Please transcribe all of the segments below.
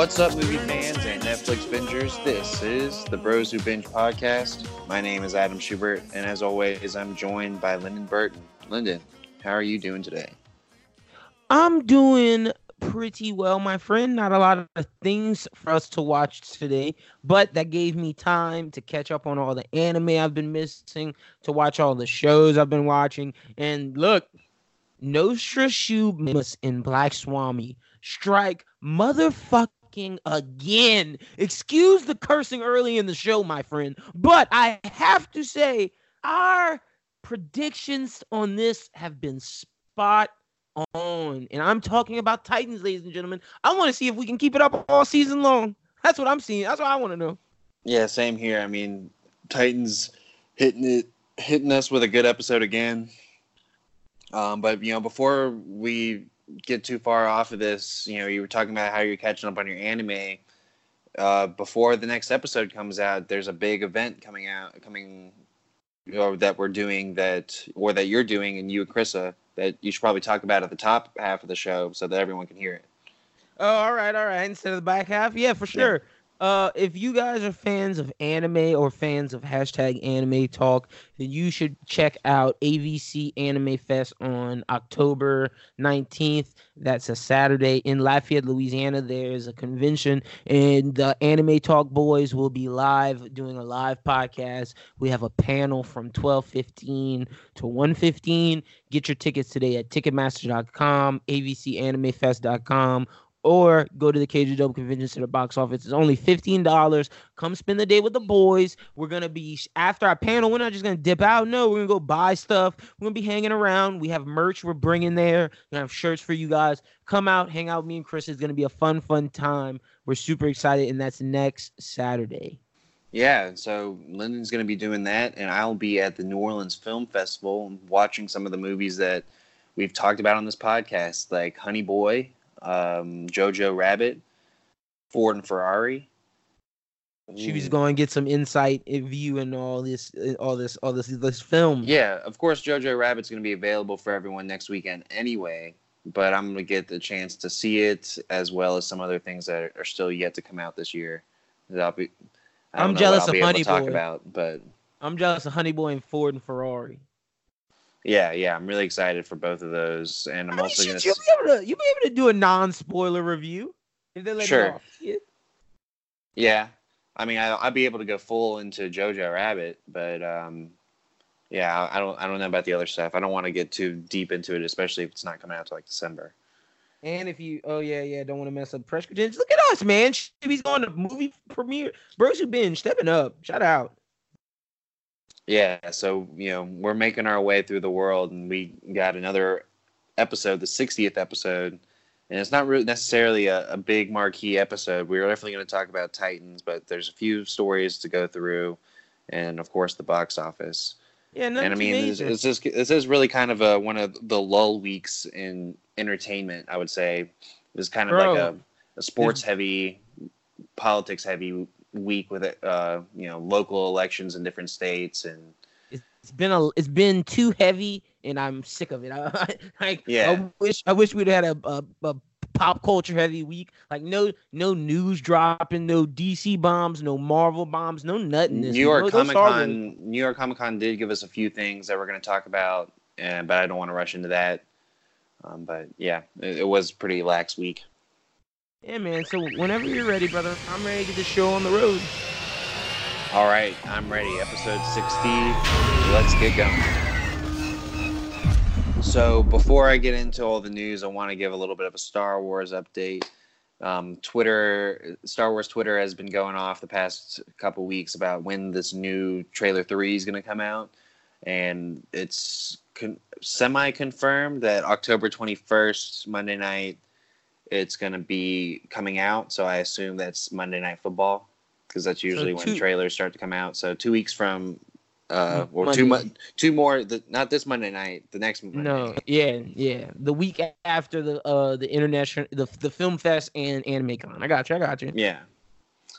What's up, movie fans and Netflix bingers? This is the Bros Who Binge podcast. My name is Adam Schubert, and as always, I'm joined by Lyndon Burton. Lyndon, how are you doing today? I'm doing pretty well, my friend. Not a lot of things for us to watch today, but that gave me time to catch up on all the anime I've been missing, to watch all the shows I've been watching. And look, Nostra Shumus in Black Swami strike motherfucking again. Excuse the cursing early in the show, my friend, but I have to say, our predictions on this have been spot on. And I'm talking about Titans, ladies and gentlemen. I want to see if we can keep it up all season long. That's what I'm seeing. That's what I want to know. Yeah, same here. I mean, Titans hitting it, hitting us with a good episode again. Um, but you know, before we get too far off of this, you know, you were talking about how you're catching up on your anime. Uh, before the next episode comes out, there's a big event coming out, coming, you know, that we're doing that, or that you're doing, and you and Krissa that you should probably talk about at the top half of the show so that everyone can hear it. Oh, all right, all right. Instead of the back half, yeah, for sure. Yeah. Uh, if you guys are fans of anime or fans of hashtag anime talk, then you should check out AVC Anime Fest on October 19th. That's a Saturday in Lafayette, Louisiana. There's a convention, and the Anime Talk boys will be live doing a live podcast. We have a panel from 12:15 to 1:15. Get your tickets today at Ticketmaster.com, AVCAnimeFest.com, or go to the Cajundome Convention Center box office. It's only fifteen dollars. Come spend the day with the boys. We're gonna be after our panel. We're not just gonna dip out. No, we're gonna go buy stuff. We're gonna be hanging around. We have merch. We're bringing there. Gonna have shirts for you guys. Come out, hang out with me and Chris. It's gonna be a fun, fun time. We're super excited, and that's next Saturday. Yeah, so Lyndon's going to be doing that, and I'll be at the New Orleans Film Festival watching some of the movies that we've talked about on this podcast, like Honey Boy, um, Jojo Rabbit, Ford and Ferrari. She was going to get some insight view and all this, all this, all this, this film. Yeah, of course, Jojo Rabbit's going to be available for everyone next weekend anyway. But I'm going to get the chance to see it as well as some other things that are still yet to come out this year. That I'll be. I am jealous of Honey Boy. Talk About, but I'm jealous of Honey Boy and Ford and Ferrari. Yeah, yeah, I'm really excited for both of those, and I'm I mean, also gonna. You'll be able to you'll be able to do a non-spoiler review if they let sure. off. Yeah. yeah, I mean, I, will be able to go full into Jojo Rabbit, but um, yeah, I don't I don't know about the other stuff. I don't want to get too deep into it, especially if it's not coming out till like December. And if you, oh yeah, yeah, don't want to mess up press credentials. Look at us, man. He's going to movie premiere. Bros who binge stepping up. Shout out. Yeah, so you know we're making our way through the world, and we got another episode, the 60th episode, and it's not really necessarily a, a big marquee episode. We're definitely going to talk about Titans, but there's a few stories to go through, and of course the box office. Yeah, and I mean, this, this, is this is really kind of a one of the lull weeks in entertainment. I would say it's kind of Bro. like a, a sports heavy, politics heavy week with uh, you know local elections in different states and it's been a it's been too heavy and I'm sick of it. I, I, yeah. I wish I wish we'd had a, a, a pop culture heavy week. Like no no news dropping, no DC bombs, no Marvel bombs, no nothing. New York no, Comic Con New York Comic Con did give us a few things that we're going to talk about, and but I don't want to rush into that. Um, but yeah, it, it was pretty lax week. Yeah, man. So whenever you're ready, brother, I'm ready to get the show on the road. All right, I'm ready. Episode 60. Let's get going. So before I get into all the news, I want to give a little bit of a Star Wars update. Um, Twitter, Star Wars Twitter has been going off the past couple weeks about when this new trailer three is going to come out, and it's con- semi-confirmed that October 21st, Monday night, it's going to be coming out. So I assume that's Monday Night Football because that's usually so two, when trailers start to come out. So two weeks from, uh, or Monday. two two more. The, not this Monday night. The next Monday. No, yeah, yeah. The week after the uh the international the the film fest and AnimeCon. I got you. I got you. Yeah.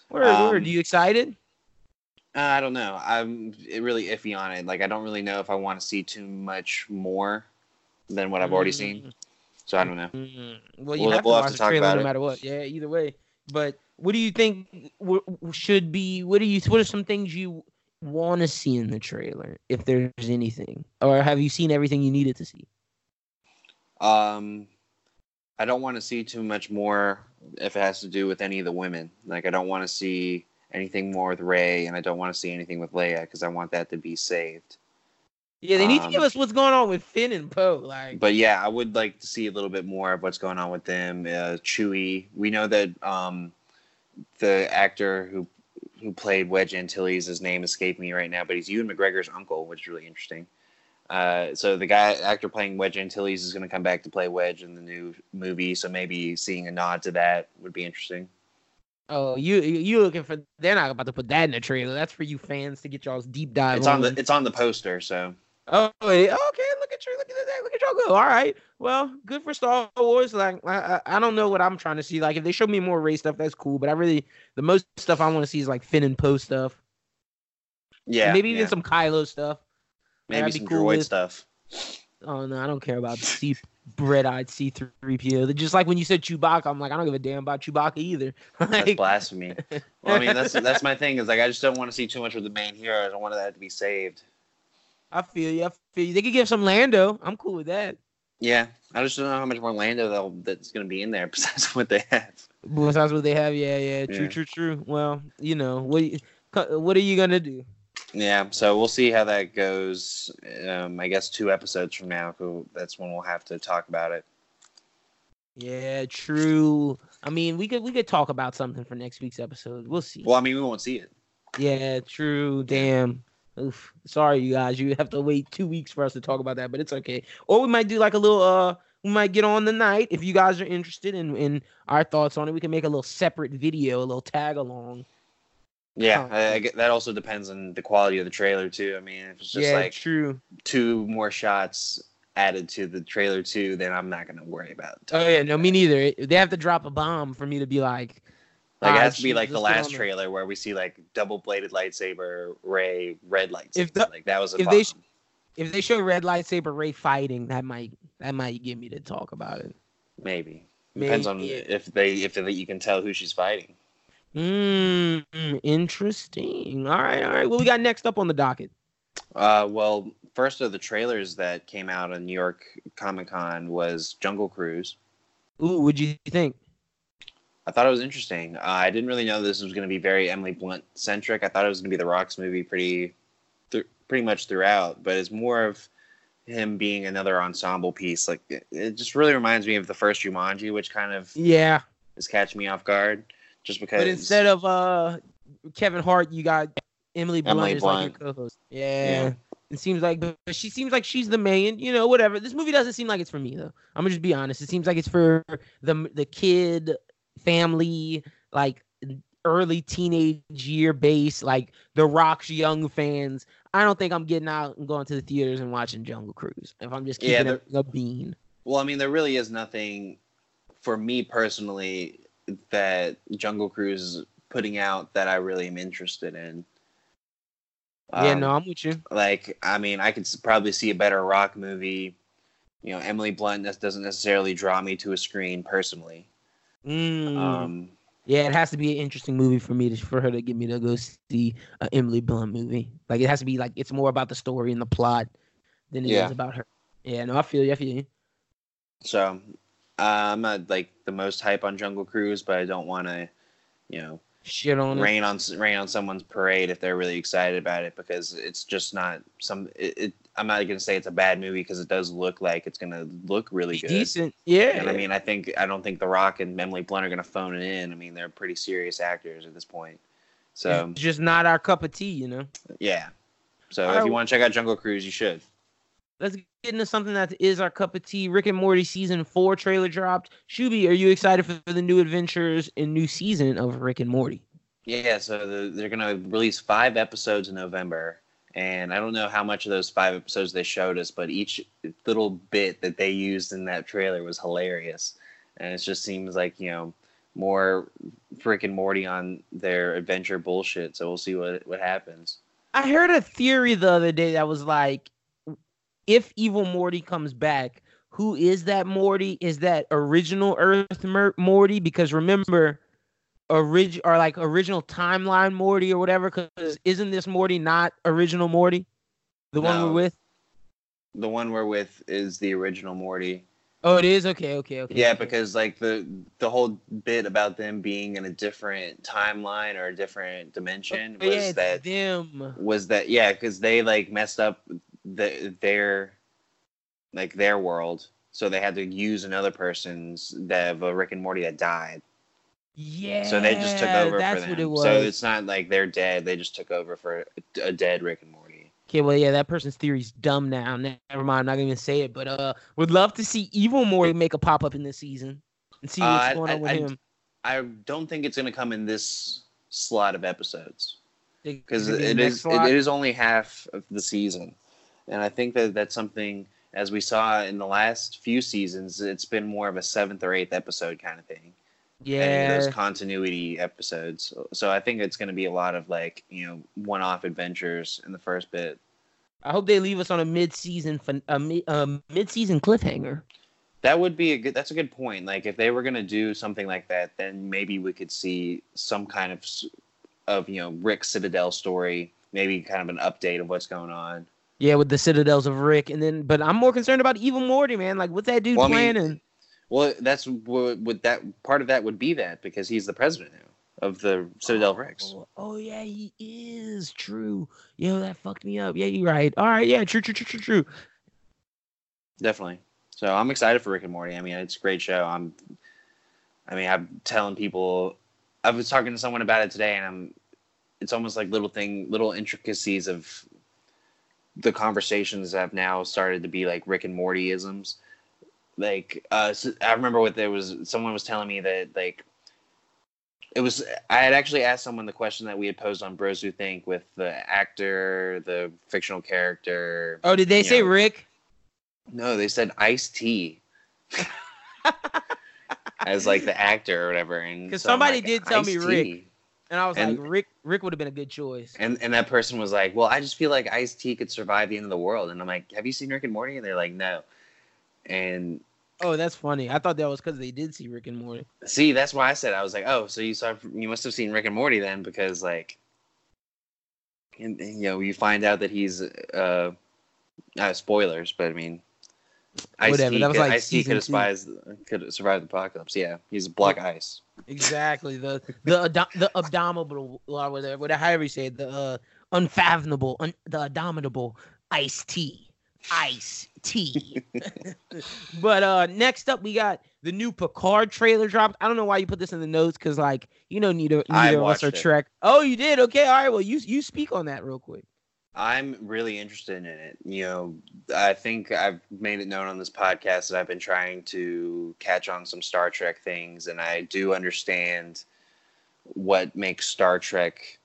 Where um, where? Are you excited? Uh, I don't know. I'm really iffy on it. Like I don't really know if I want to see too much more than what I've already mm-hmm. seen. So I don't know. Mm-hmm. Well, you we'll, have to we'll watch have to the trailer no matter what. Yeah, either way, But what do you think w- should be? What do you? What are some things you want to see in the trailer, if there's anything, or have you seen everything you needed to see? Um, I don't want to see too much more if it has to do with any of the women. Like, I don't want to see anything more with Rey, and I don't want to see anything with Leia because I want that to be saved. Yeah, they need Um, to give us what's going on with Finn and Poe. Like, But yeah, I would like to see a little bit more of what's going on with them. Uh, Chewie, we know that um, the actor who who played Wedge Antilles, his name escaped me right now, but he's Ewan McGregor's uncle, which is really interesting. Uh, so the guy actor playing Wedge Antilles is going to come back to play Wedge in the new movie. So maybe seeing a nod to that would be interesting. oh, you you you looking for? They're not about to put that in the trailer. That's for you fans to get y'all's deep dive. It's on the it's on the poster, so Oh, okay. Look at you. Look at that. Look at y'all go. All right. Well, good for Star Wars. Like, I, I, don't know what I'm trying to see. Like, if they show me more race stuff, that's cool. But I really, the most stuff I want to see is like Finn and Poe stuff. yeah, And maybe even some Kylo stuff. maybe that'd some cool droid with- stuff. Oh no, I don't care about C red-eyed C-3PO. Just like when you said Chewbacca, I'm like, I don't give a damn about Chewbacca either. That's like, blasphemy. Well, I mean, that's that's my thing. Is like I just don't want to see too much of the main heroes. I want that to be saved. I feel you. I feel you. They could give some Lando. I'm cool with that. Yeah, I just don't know how much more Lando they'll, that's going to be in there besides what they have. Besides what they have, yeah, yeah, true, Yeah. true, true. Well, you know, what you- what are you gonna do? Yeah, so we'll see how that goes. Um, I guess two episodes from now, that's when we'll have to talk about it. Yeah, true. I mean, we could we could talk about something for next week's episode. We'll see. Well, I mean, we won't see it. Yeah, true. Damn. Oof. Sorry, you guys. You have to wait two weeks for us to talk about that, but it's okay. Or we might do like a little. Uh, we might get on the night if you guys are interested in in our thoughts on it. We can make a little separate video, a little tag along. Yeah, Oh. I, I get, that also depends on the quality of the trailer too. I mean, if it's just yeah, like true. two more shots added to the trailer too, then I'm not to worry about it. Oh yeah, no, me neither. They have to drop a bomb for me to be like. Like it "Ah, has to be like the last trailer where we see like double bladed lightsaber, Rey, red lightsaber. If the- like that was a if bomb. they sh- If they show red lightsaber Rey fighting, that might that might get me to talk about it. Maybe depends on if they if they, you can tell who she's fighting. Mm, interesting. All right, all right. What we got next up on the docket? Uh, well, first of the trailers that came out on New York Comic Con was Jungle Cruise. Ooh, what'd you think? I thought it was interesting. Uh, I didn't really know this was going to be very Emily Blunt centric. I thought it was going to be the Rock's movie pretty, th- pretty much throughout. But it's more of him being another ensemble piece. Like it, it just really reminds me of the first Jumanji, which kind of Yeah, is catching me off guard. Just because. but instead of uh Kevin Hart, you got Emily Blunt Emily as like Blunt. your co-host. Yeah. Yeah. It seems like she seems like she's the main, you know, whatever. This movie doesn't seem like it's for me though. I'm gonna just be honest. It seems like it's for the the kid, family, like early teenage year base, like the Rock's young fans. I don't think I'm getting out and going to the theaters and watching Jungle Cruise. If I'm just Yeah, keeping they're- a bean. Well, I mean, there really is nothing for me personally that Jungle Cruise is putting out that I really am interested in. yeah, Um, no, I'm with you. like I mean, I could probably see a better rock movie. You know, Emily Blunt doesn't necessarily draw me to a screen personally. Mm. Um, Yeah, it has to be an interesting movie for me to for her to get me to go see a Emily Blunt movie. Like it has to be like it's more about the story and the plot than it is Yeah. about her. Yeah, no, I feel you. I feel you. so uh, I'm not like the most hype on Jungle Cruise, but I don't want to, you know, Shit on it. rain on rain on someone's parade if they're really excited about it because it's just not some. It, it, I'm not gonna say it's a bad movie because it does look like it's gonna look really good. decent. Yeah. And I mean, I think I don't think The Rock and Emily Blunt are gonna phone it in. I mean, they're pretty serious actors at this point. So it's just not our cup of tea, you know. yeah. So All if right. you want to check out Jungle Cruise, you should. Let's get into something that is our cup of tea. Rick and Morty season four trailer dropped. Shuby, are you excited for the new adventures and new season of Rick and Morty? Yeah, so the, they're gonna release five episodes in November, and I don't know how much of those five episodes they showed us, but each little bit that they used in that trailer was hilarious, and it just seems like you know more and Morty on their adventure bullshit. So we'll see what what happens. I heard a theory the other day that was like, if Evil Morty comes back, who is that Morty? Is that original Earth Morty? Because remember, orig or like original timeline Morty or whatever? Because isn't this Morty not original Morty? The one we're with? The one we're with is the original Morty. Oh, it is. Okay, okay, okay. Yeah, okay. because like the the whole bit about them being in a different timeline or a different dimension Oh, was yeah, that them. was that yeah because they like messed up the their like their world so they had to use another person's that of a rick and morty that died Yeah. so they just took over That's for what them it was. so it's not like they're dead they just took over for a, dead rick and morty Okay, well, yeah, that person's theory's dumb now. Never mind, I'm not gonna say it. But uh, would love to see Evil Morty make a pop up in this season and see what's Uh, going I- on with I- him. i don't think it's going to come in this slot of episodes because it, it is slot? it is only half of the season and i think that that's something as we saw in the last few seasons it's been more of a seventh or eighth episode kind of thing any of Yeah, those continuity episodes. So, so I think it's going to be a lot of like you know one-off adventures in the first bit. I hope they leave us on a mid-season fin- a mi- a mid-season cliffhanger. That would be a good. That's a good point. Like if they were going to do something like that, then maybe we could see some kind of of you know Rick Citadel story, maybe kind of an update of what's going on. Yeah, with the Citadels of Rick, and then but I'm more concerned about Evil Morty, man. Like, what's that dude Well, I mean, planning? Well, that's what would that part of that would be that because he's the president now of the Citadel oh, Ricks. Oh, oh, yeah, he is true. Yo, that fucked me up. Yeah, you're right. All right, yeah, true, true, true, true, true. Definitely. So I'm excited for Rick and Morty. I mean, it's a great show. I'm, I mean, I'm telling people. I was talking to someone about it today, and I'm. It's almost like little thing, little intricacies of the conversations have now started to be like Rick and Morty isms. Like, uh, I remember what there was. Someone was telling me that like. It was. I had actually asked someone the question that we had posed on Bros Who Think with the actor, the fictional character. Oh, did they say know, Rick? no, they said Ice-T. As like the actor or whatever, and 'Cause so somebody like, did tell me Rick." tea?" And I was And- like, Rick, Rick would have been a good choice. And and that person was like, "Well, I just feel like Ice-T could survive the end of the world." And I'm like, "Have you seen Rick and Morty?" And they're like, "No." And Oh, that's funny. I thought that was because they did see Rick and Morty. see, that's why I said I was like, "Oh, so you saw you must have seen Rick and Morty then, because like, and, and, you know, you find out that he's uh, uh spoilers, but I mean." Ice Whatever, that was could, like Ice could survive, could survive the apocalypse. Yeah, he's black ice. Exactly. The the ado- the abominable or whatever, whatever however you say it, the uh, unfathomable, un- the abominable Ice-T. Ice tea. but uh next up we got the new Picard trailer dropped. I don't know why you put this in the notes because like you know neither neither of us are. Trek. Oh, you did? Okay, all right. Well, you you speak on that real quick. I'm really interested in it. You know, I think I've made it known on this podcast that I've been trying to catch on some Star Trek things, and I do understand what makes Star Trek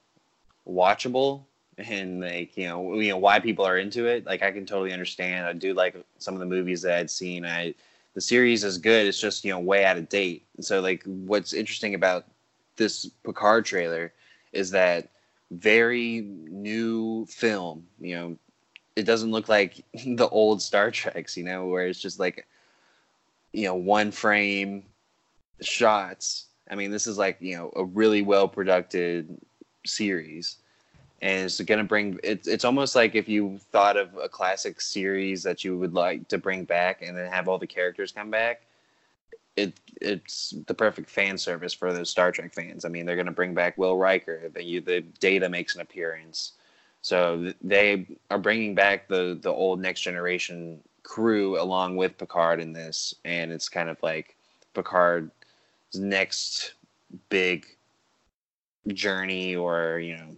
watchable and like you know you know why people are into it. Like I can totally understand. I do like some of the movies that I'd seen. I the series is good. It's just you know way out of date. and So like what's interesting about this Picard trailer is that very new film. You know, it doesn't look like the old Star Treks. You know, where it's just like you know one frame shots. I mean, this is like you know a really well produced series, and it's going to bring. It's it's almost like if you thought of a classic series that you would like to bring back, and then have all the characters come back. It it's the perfect fan service for those Star Trek fans. I mean, they're going to bring back Will Riker. The the Data makes an appearance, so they are bringing back the the old Next Generation crew along with Picard in this, and it's kind of like Picard's next big journey or you know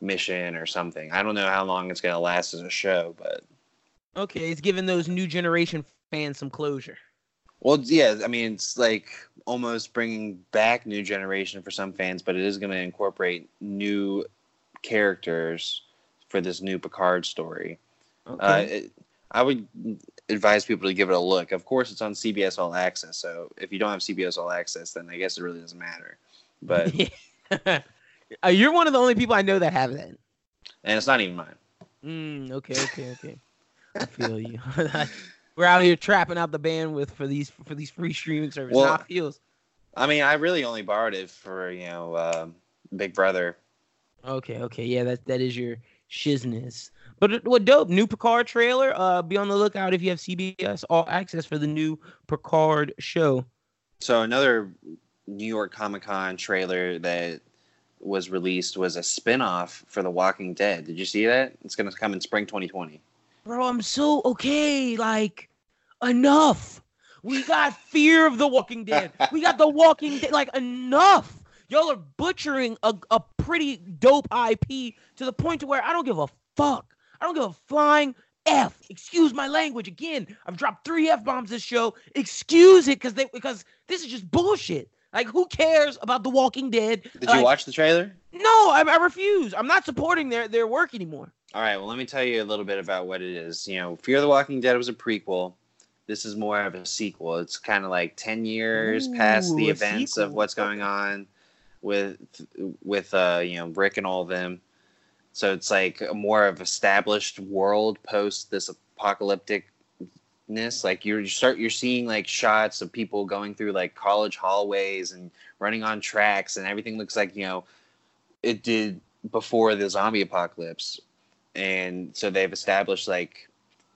mission or something. I don't know how long it's going to last as a show, but Okay, it's giving those new generation fans some closure. well, yeah. I mean, it's like almost bringing back new generation for some fans, but it is going to incorporate new characters for this new Picard story. Okay. Uh, it, I would advise people to give it a look. Of course, it's on CBS All Access, so if you don't have CBS All Access, then I guess it really doesn't matter. But Uh, you're one of the only people I know that have that. and it's not even mine. Mm, okay, okay, okay. I feel you. We're out here trapping out the bandwidth for these for these free streaming services. Well, feels. I mean, I really only borrowed it for you know uh, Big Brother. Okay, okay, yeah, that that is your shizness. But what dope new Picard trailer. Uh, be on the lookout if you have CBS All Access for the new Picard show. So another New York Comic Con trailer that was released was a spin-off for The Walking Dead. Did you see that? It's going to come in spring 2020. Bro, I'm so okay. Like, enough. We got Fear of the Walking Dead. We got The Walking Dead. Like, enough. Y'all are butchering a, a pretty dope IP to the point to where I don't give a fuck. I don't give a flying F. Excuse my language again. I've dropped three F bombs this show. Excuse it because they because this is just bullshit. Like who cares about The Walking Dead? Did like, you watch the trailer? No, I, I refuse. I'm not supporting their their work anymore. All right, well, let me tell you a little bit about what it is. You know, Fear the Walking Dead was a prequel. This is more of a sequel. It's kind of like 10 years Ooh, past the events of what's going on with with uh, you know, Rick and all of them. So it's like a more of established world post this apocalypticness. Like you're, you start you're seeing like shots of people going through like college hallways and running on tracks and everything looks like, you know, it did before the zombie apocalypse and so they've established like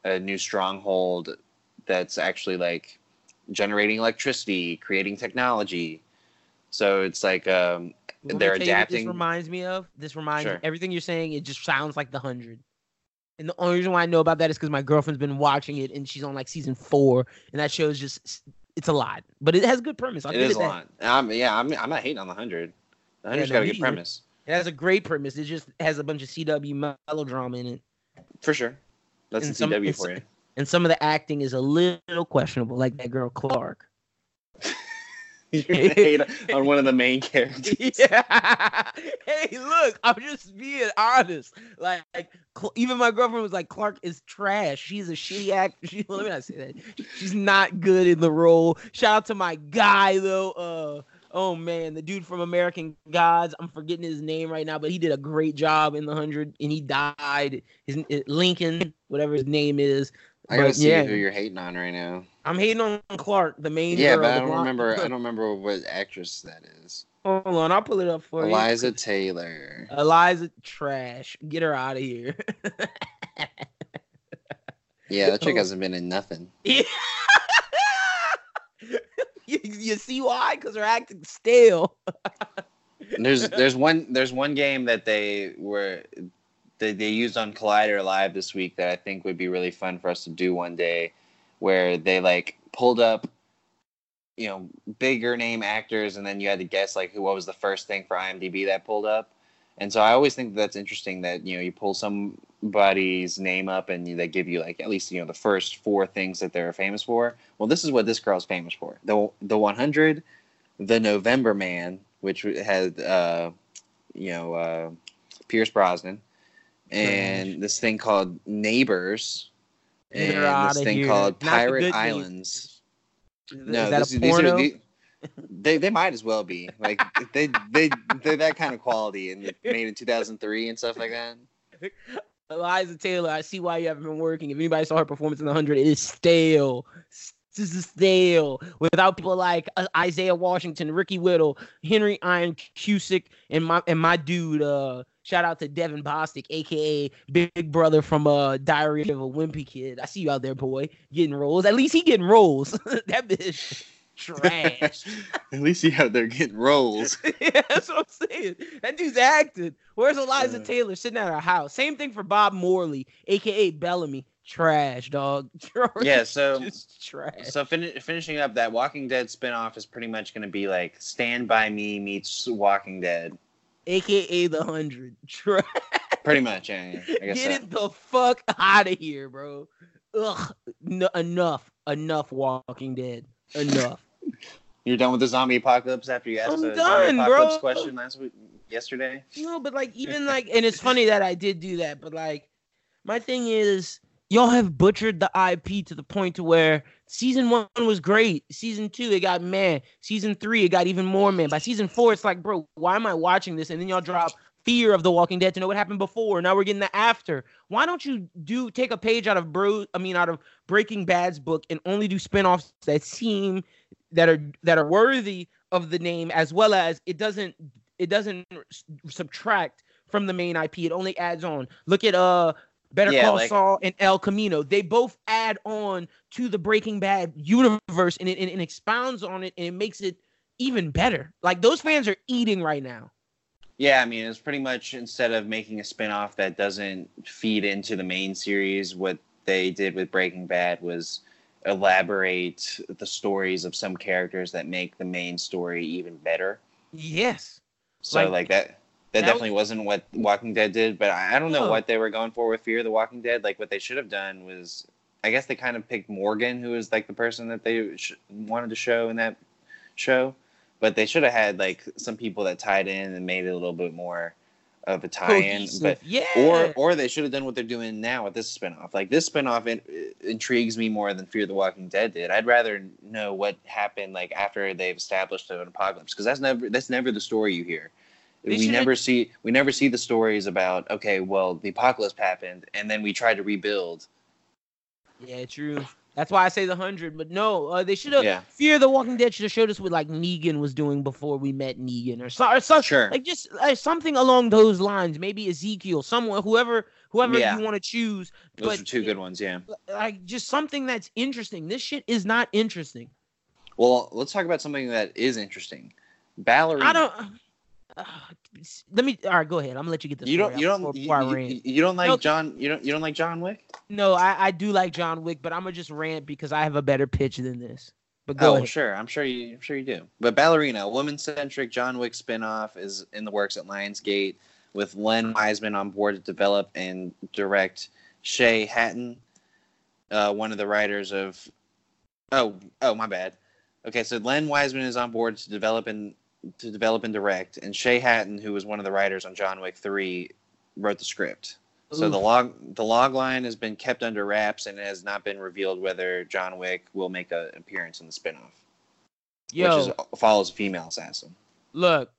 a new stronghold that's actually like generating electricity creating technology so it's like um they're adapting This reminds me of. This reminds Sure. Everything you're saying, it just sounds like the hundred. And the only reason why I know about that is because my girlfriend's been watching it and she's on like season four, and that show's just it's a lot, but it has good premise. I'll it is it a lot. I'm, yeah I'm, I'm not hating on the 100 the 100's no, got a good premise. It has a great premise. It just has a bunch of CW melodrama in it, for sure. That's And the some- CW it's- for you. and some of the acting is a little questionable, like that girl Clarke. hate on one of the main characters yeah. Hey, look, I'm just being honest. Like, Cl- even my girlfriend was like, Clarke is trash. She's a shitty actor. She, let me not say that. She's not good in the role. Shout out to my guy though. Uh, oh man, the dude from American Gods. I'm forgetting his name right now, but he did a great job in the hundred, and he died. His Lincoln, whatever his name is. i gotta But, see yeah. who you're hating on right now I'm hating on Clarke, the main yeah but i don't remember i don't remember what actress that is Hold on, I'll pull it up for you. eliza taylor Eliza trash. Get her out of here. yeah that chick hasn't been in nothing Yeah. you, you see why? Because they're acting stale. there's there's one there's one game that they were they, they used on Collider Live this week that I think would be really fun for us to do one day, where they like pulled up, you know, bigger name actors, and then you had to guess like who what was the first thing for IMDb that pulled up. And so I always think that's interesting that you know you pull somebody's name up and they give you like at least you know the first four things that they're famous for. Well, this is what this girl's famous for: the the 100, the November Man, which had uh, you know uh, Pierce Brosnan, and this thing called Neighbors, and this thing here. called Pirate Islands. Is No, that this, these are the, they they might as well be like they they they're that kind of quality and made in 2003 and stuff like that. Eliza Taylor, I see why you haven't been working. If anybody saw her performance in the 100, it is stale. This is stale. Without people like uh, Isaiah Washington, Ricky Whittle, Henry Ian Cusick, and my and my dude, uh, shout out to Devon Bostick, aka Big Brother from uh Diary of a Wimpy Kid. I see you out there, boy, getting roles. At least he getting roles. that bitch trash. At least you out there getting roles. yeah, that's what I'm saying. That dude's acting. Where's Eliza Uh. Taylor sitting at her house? Same thing for Bob Morley, aka Bellamy. Trash, dog. Yeah, so- trash. So fin- finishing up, that Walking Dead spinoff is pretty much going to be like Stand by Me meets Walking Dead. AKA the hundred. Trash. Pretty much, yeah. yeah. I guess Get so. it the fuck out of here, bro. Ugh. Enough. Enough. Walking Dead. Enough. You're done with the zombie apocalypse after you asked I'm the done, zombie apocalypse bro. question last week, yesterday. No, but like even like, and it's funny that I did do that, but like, my thing is, y'all have butchered the IP to the point to where season one was great, season two it got man, season three it got even more man. By season four, it's like, bro, why am I watching this? And then y'all drop fear of The Walking Dead to know what happened before. Now we're getting the after. Why don't you do take a page out of Bro? I mean, out of Breaking Bad's book and only do spinoffs that seem that are that are worthy of the name, as well as it doesn't it doesn't subtract from the main IP. It only adds on. Look at uh Better yeah, Call like, Saul and El Camino. They both add on to the Breaking Bad universe and it, and it expounds on it and it makes it even better. Like those fans are eating right now. Yeah, I mean, it's pretty much instead of making a spinoff that doesn't feed into the main series, what they did with Breaking Bad was elaborate the stories of some characters that make the main story even better. Yes. So like, like that that, that definitely was, not what Walking Dead did, but I, I don't know what they were going for with Fear the Walking Dead. Like what they should have done was I guess they kind of picked Morgan, who was like the person that they sh- wanted to show in that show, but they should have had like some people that tied in and made it a little bit more of a tie-in. But yeah, or or they should have done what they're doing now with this spinoff. Like this spinoff in, intrigues me more than Fear the Walking Dead did. I'd rather know what happened like after they've established an apocalypse because that's never that's never the story you hear. They we never see we never see the stories about okay, well the apocalypse happened and then we tried to rebuild. Yeah, true. That's why I say the hundred. But no, uh, they should have. Yeah. Fear the Walking Dead should have showed us what like Negan was doing before we met Negan, or, so, or so, sure. like just uh, something along those lines. Maybe Ezekiel, someone, whoever, whoever yeah. you want to choose. Those but, are two good ones. Yeah. Like just something that's interesting. This shit is not interesting. Well, let's talk about something that is interesting. Ballerina. I don't. Uh, let me. All right, go ahead. I'm gonna let you get this. You don't. You don't. You, you, you, don't like no, John. You don't. You don't like John Wick. No, I, I do like John Wick, but I'm gonna just rant because I have a better pitch than this. But go oh, ahead. sure. I'm sure you. I'm sure you do. But Ballerina, woman-centric John Wick spinoff, is in the works at Lionsgate with Len Wiseman on board to develop and direct. Shay Hatten, uh, one of the writers of. Oh, oh, my bad. Okay, so Len Wiseman is on board to develop and to develop and direct, and Shay Hatten, who was one of the writers on John Wick Three, wrote the script. So the log the log line has been kept under wraps, and it has not been revealed whether John Wick will make an appearance in the spinoff, Yo, which is, follows a female assassin. Look,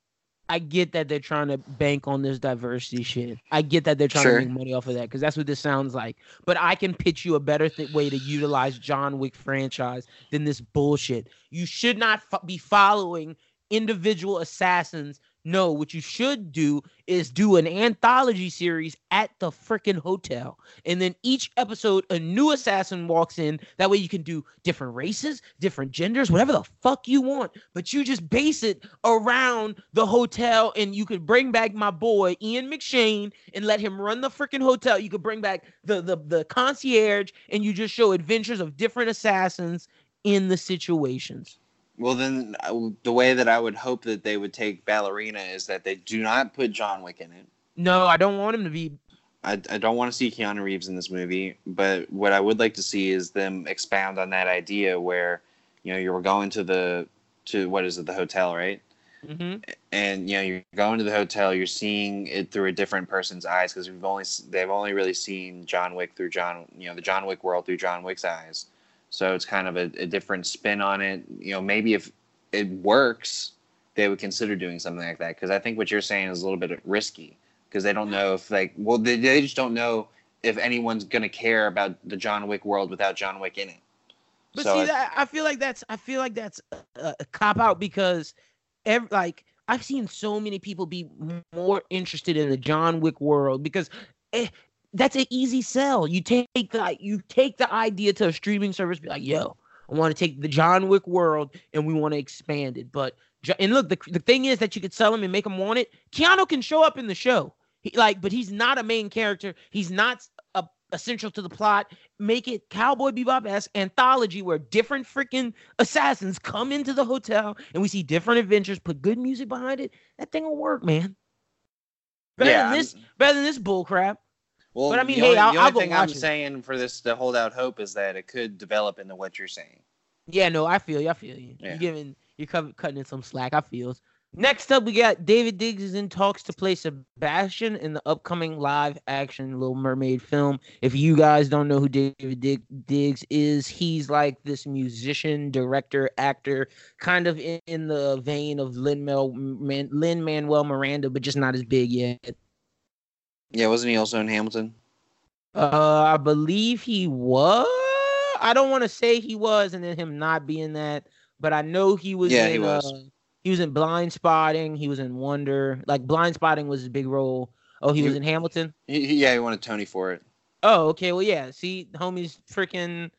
I get that they're trying to bank on this diversity shit. I get that they're trying sure. to make money off of that because that's what this sounds like. But I can pitch you a better th- way to utilize John Wick franchise than this bullshit. You should not f- be following individual assassins. No, what you should do is do an anthology series at the freaking hotel. And then each episode, a new assassin walks in. That way you can do different races, different genders, whatever the fuck you want. But you just base it around the hotel. And you could bring back my boy, Ian McShane, and let him run the freaking hotel. You could bring back the, the, the concierge and you just show adventures of different assassins in the situations. Well, then the way that I would hope that they would take Ballerina is that they do not put John Wick in it. No, I don't want him to be. I, I don't want to see Keanu Reeves in this movie, but what I would like to see is them expound on that idea where, you know, you were going to the to what is it the hotel, right? Mm-hmm. And you know, you're going to the hotel, you're seeing it through a different person's eyes because we've only they've only really seen John Wick through John, you know, the John Wick world through John Wick's eyes. So it's kind of a, a different spin on it. You know, maybe if it works, they would consider doing something like that. Because I think what you're saying is a little bit risky. Because they don't know if like, well, they, they just don't know if anyone's gonna care about the John Wick world without John Wick in it. But so see, I, that, I feel like that's I feel like that's a, a cop out because, every, like I've seen so many people be more interested in the John Wick world because eh, that's an easy sell. You take the you take the idea to a streaming service, be like, yo, I want to take the John Wick world and we want to expand it. But and look, the the thing is that you could sell him and make him want it. Keanu can show up in the show, he, like, but he's not a main character. He's not a, essential to the plot. Make it Cowboy Bebop esque anthology where different freaking assassins come into the hotel and we see different adventures. Put good music behind it. That thing will work, man. Better yeah, than this. Better than this bullcrap. Well, but I mean, the hey, only, I'll, the only I'll thing I'm it. saying for this to hold out hope is that it could develop into what you're saying. Yeah, no, I feel you. I feel you. Yeah. You're giving, you're cutting in some slack. I feel. Next up, we got Daveed Diggs is in talks to play Sebastian in the upcoming live action Little Mermaid film. If you guys don't know who Daveed Dig- Diggs is, he's like this musician, director, actor, kind of in, in the vein of Lin Manuel Miranda, but just not as big yet. Yeah, wasn't he also in Hamilton? Uh, I believe he was. I don't want to say he was, and then him not being that, but I know he was. Yeah, in, he was. Uh, he was in Blind Spotting. He was in Wonder. Like Blind Spotting was his big role. Oh, he, He- was in Hamilton. He, yeah, he won a Tony for it. Oh, okay. Well, yeah. See, homie's freaking.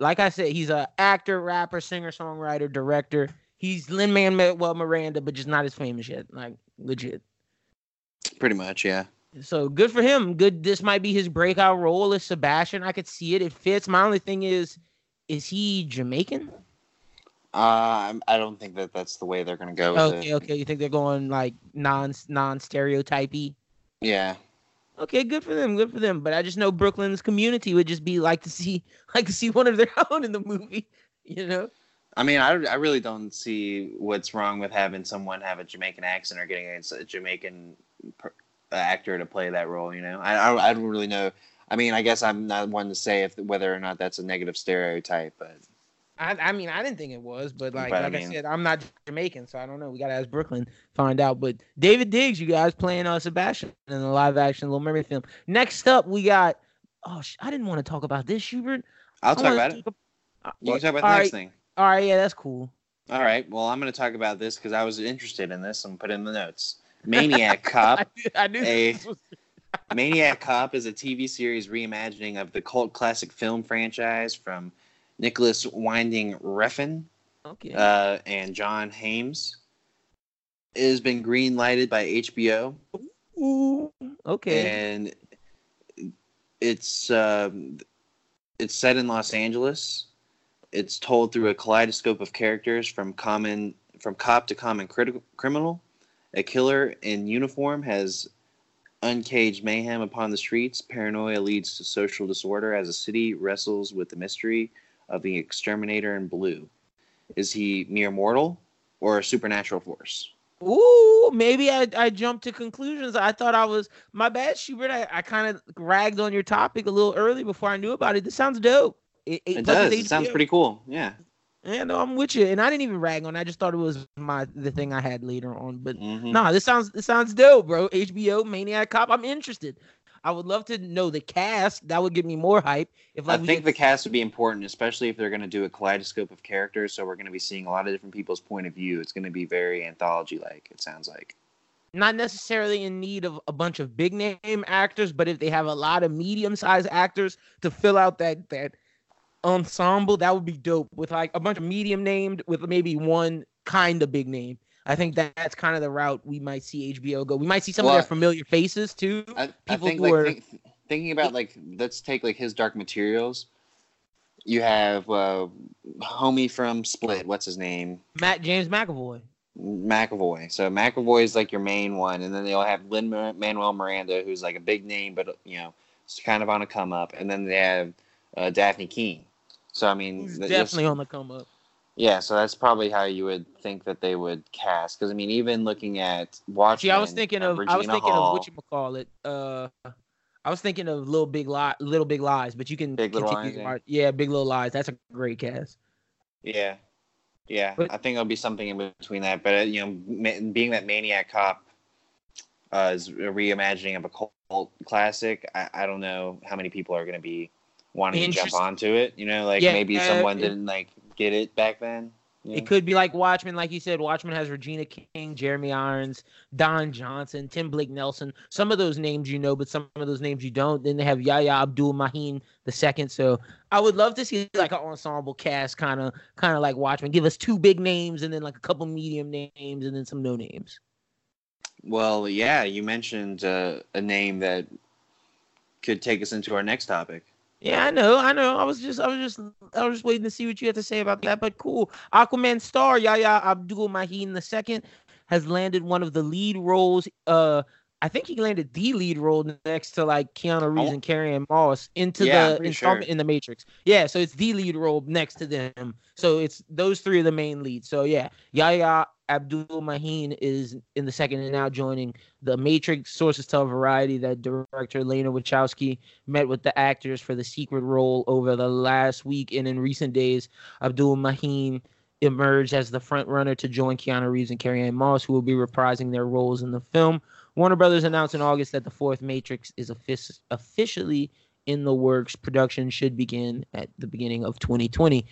Like I said, he's a actor, rapper, singer, songwriter, director. He's Lin Manuel Miranda, but just not as famous yet. Like legit. Pretty much, yeah. So good for him. Good. This might be his breakout role as Sebastian. I could see it. It fits. My only thing is, is he Jamaican? Uh, I don't think that that's the way they're gonna go with Okay, it. okay. You think they're going like non non stereotypy? Yeah, Okay, good for them. Good for them. But I just know Brooklyn's community would just be like to see like to see one of their own in the movie. You know? I mean, I, I really don't see what's wrong with having someone have a Jamaican accent or getting a, a Jamaican actor to play that role. You know, I, I I don't really know. I mean, I guess I'm not one to say if whether or not that's a negative stereotype, but I, I mean, I didn't think it was, but like, But I like I, mean- said, I'm not Jamaican, so I don't know. We gotta ask Brooklyn, find out. But Daveed Diggs, you guys playing uh, Sebastian in the live action Little Mermaid film. Next up, we got. Oh, sh- I didn't want to talk about this, Schubert. I'll I talk about it. talk ab- You can talk about the right, next thing. All right, yeah, that's cool. All right. Well, I'm going to talk about this because I was interested in this and put in the notes. Maniac Cop. I knew, I knew a- this was- Maniac Cop is a TV series reimagining of the cult classic film franchise from Nicholas Winding Refn okay. uh, and John Hames. It has been green lighted by HBO, Ooh, okay. and it's um, it's set in Los Angeles. It's told through a kaleidoscope of characters from common from cop to common critical criminal. A killer in uniform has uncaged mayhem upon the streets. Paranoia leads to social disorder as a city wrestles with the mystery of the exterminator in blue. Is he mere mortal or a supernatural force? Ooh, maybe I, I jumped to conclusions. I thought I was my bad, Schubert. I, I kind of ragged on your topic a little early before I knew about it. This sounds dope. It, It does. It sounds pretty cool. Yeah. Yeah, no, I'm with you. And I didn't even rag on. I just thought it was my the thing I had later on. But Mhm. nah, this sounds this sounds dope, bro. HBO Maniac Cop. I'm interested. I would love to know the cast. That would give me more hype. If like I think get- the cast would be important, especially if they're going to do a kaleidoscope of characters. So we're going to be seeing a lot of different people's point of view. It's going to be very anthology like. It sounds like. not necessarily in need of a bunch of big name actors, but if they have a lot of medium sized actors to fill out that that ensemble, that would be dope. With like a bunch of medium named with maybe one kind of big name. I think that that's kind of the route we might see HBO go. We might see some of their familiar faces too. I, I People think who like are- think, thinking about like let's take like his Dark Materials. You have uh, homie from Split. What's his name? Matt James McAvoy. McAvoy. So McAvoy is like your main one, and then they'll have Lin Manuel Miranda, who's like a big name, but you know, it's kind of on a come up, and then they have uh, Dafne Keen. So I mean, He's definitely on the come up. yeah. So that's probably how you would think that they would cast, because I mean, even looking at Watchmen, See, I was thinking of I was thinking Hall, of what you call it. Uh, I was thinking of Little Big Lie, Little Big Lies, but you can Big Little Lies, your yeah, Big Little Lies. That's a great cast. Yeah, yeah. But- I think it'll be something in between that. But uh, you know, ma- being that Maniac Cop uh, is a reimagining of a cult classic, I, I don't know how many people are going to be wanting to jump onto it. You know, like Yeah, maybe uh, someone it- didn't like get it back then. know? It could be like Watchmen, like you said. Watchmen has Regina King, Jeremy Irons, Don Johnson, Tim Blake Nelson. Some of those names you know, but some of those names you don't. Then they have Yahya Abdul Mateen the second. So I would love to see like an ensemble cast, kind of, kind of like Watchmen. Give us two big names and then like a couple medium names and then some no names. Well, yeah, you mentioned uh, a name that could take us into our next topic. Yeah, I know, I know. I was just, I was just, I was just waiting to see what you had to say about that. But cool. Aquaman star Yahya Abdul Mateen the second has landed one of the lead roles. Uh, I think he landed the lead role next to like Keanu Reeves Oh. and Carrie-Anne Moss into Yeah, the installment sure. in the Matrix. Yeah, so it's the lead role next to them. So it's those three are the main leads. So yeah, Yahya Abdul Mateen is in the second and now joining the Matrix. Sources tell Variety that director Lana Wachowski met with the actors for the secret role over the last week, and in recent days, Abdul Mateen emerged as the front runner to join Keanu Reeves and Carrie-Anne Moss, who will be reprising their roles in the film. Warner Brothers announced in August that the fourth Matrix is offic- officially in the works. Production should begin at the beginning of 2020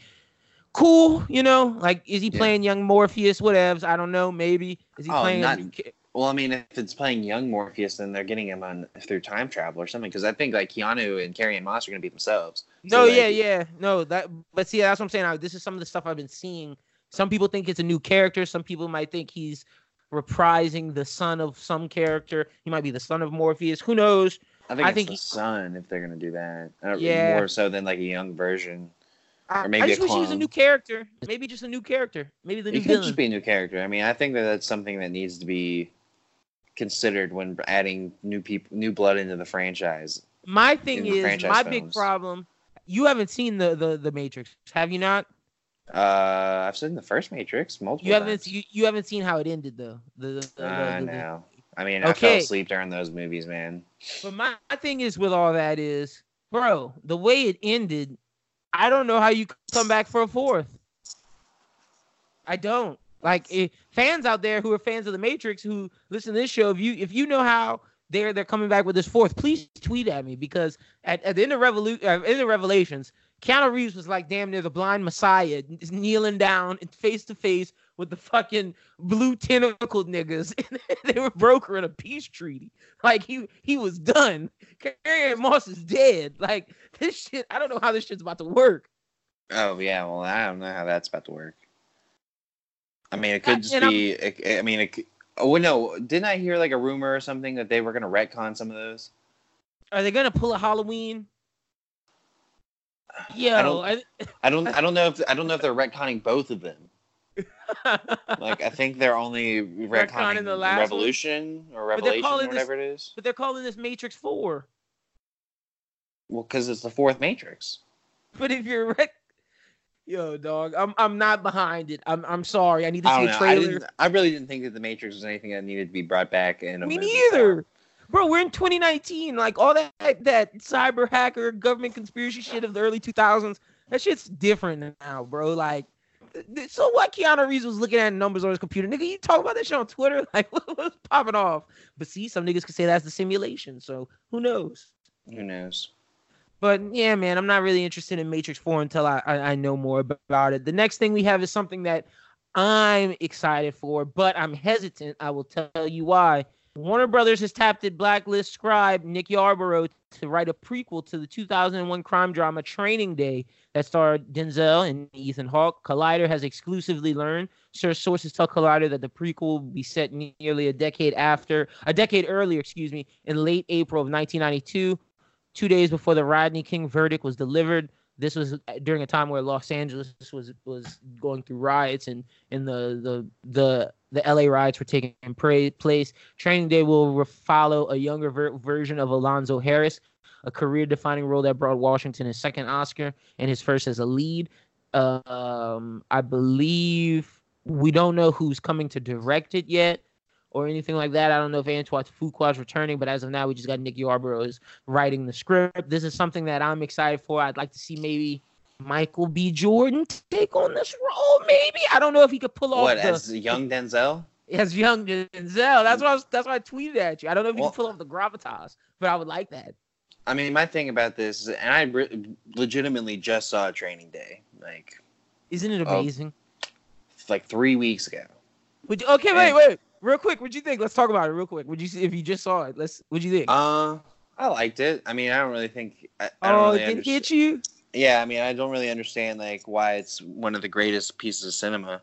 cool, you know. Like, is he Yeah. playing young Morpheus? Whatevs. I don't know. Maybe is he Oh, playing? not- Well, I mean, if it's playing young Morpheus, then they're getting him on through time travel or something. Because I think like Keanu and Carrie-Anne Moss are going to be themselves. no, like- yeah, yeah, no. That, but see, that's what I'm saying. I, this is some of the stuff I've been seeing. Some people think it's a new character. Some people might think he's reprising the son of some character. He might be the son of Morpheus. Who knows? I think I it's think the he- son if they're going to do that. Uh, Yeah. More so than like a young version. I, Or maybe I just a wish he was a new character. Maybe just a new character. Maybe the new could villain. just be a new character. I mean, I think that that's something that needs to be considered when adding new people, new blood into the franchise. My thing in is my big problem. You haven't seen the the the Matrix, have you not? Uh, I've seen the first Matrix multiple You haven't times. you, you haven't seen how it ended though. The, the, I the- the- know. I mean, I fell asleep during those movies, man. But my thing is with all that is, bro, the way it ended, I don't know how you come back for a fourth. I don't. Like eh, fans out there who are fans of the Matrix who listen to this show, if you if you know how they're they're coming back with this fourth, please tweet at me because at, at the end of Revolu- uh, end Revelations, Keanu Reeves was like damn near the blind messiah, kneeling down face to face with the fucking blue tentacled niggas, and they were brokering a peace treaty. Like he he was done. Carrie Ann Moss is dead. Like this shit, I don't know how this shit's about to work. Oh yeah, well I don't know how that's about to work. I mean, it could just And be. It, I mean, it, could- oh well, no, didn't I hear like a rumor or something that they were going to retcon some of those? Are they gonna pull a Halloween? Yo, don't- I, I don't. I don't know if I don't know if they're retconning both of them. Like I think they're only retconning, Retconning the last one? Revolution or Revelation, or this- whatever it is. but they're calling this Matrix Four. Well, because it's the fourth Matrix. But if you're rec- yo, dog, I'm I'm not behind it. I'm I'm sorry. I need to I see a. I trailer. didn't. I really didn't think that the Matrix was anything that needed to be brought back in a Me neither. Bro, we're in 2019. Like all that that cyber hacker government conspiracy shit of the early 2000s. That shit's different now, bro. Like, so what? Keanu Reeves was looking at numbers on his computer. Nigga, you talk about that shit on Twitter? Like, what, what's popping off? But see, some niggas could say that's the simulation. So who knows? Who knows? But yeah, man, I'm not really interested in Matrix 4 until I, I, I know more about it. The next thing we have is something that I'm excited for, but I'm hesitant. I will tell you why. Warner Brothers has tapped at Blacklist scribe Nick Yarborough to write a prequel to the 2001 crime drama Training Day that starred Denzel and Ethan Hawke. Collider has exclusively learned. Sir sources tell Collider that the prequel will be set nearly a decade after, a decade earlier, excuse me, in late April of 1992 two days before the Rodney King verdict was delivered. This was during a time where Los Angeles was was going through riots and and the the the the LA riots were taking pra- place. Training Day will follow a younger ver- version of Alonzo Harris, a career-defining role that brought Washington his second Oscar and his first as a lead. Um, I believe we don't know who's coming to direct it yet or anything like that. I don't know if Antoine Fuqua is returning, but as of now, we just got Nick Yarborough is writing the script. This is something that I'm excited for. I'd like to see maybe Michael B. Jordan take on this role. Maybe I don't know if he could pull off What the as young Denzel? as young Denzel. That's why I was, that's why I tweeted at you. I don't know if he Well- can pull off the gravitas, but I would like that. I mean, my thing about this, is, and I re- legitimately just saw Training Day, like Isn't it Oh. amazing? like three weeks ago. Would you, okay, wait, wait, real quick. What'd you think? Let's talk about it real quick. Would you see if you just saw it? Let's. What'd you think? Uh, I liked it. I mean, I don't really think. I, I don't oh, really it didn't hit you. Yeah, I mean, I don't really understand like why it's one of the greatest pieces of cinema,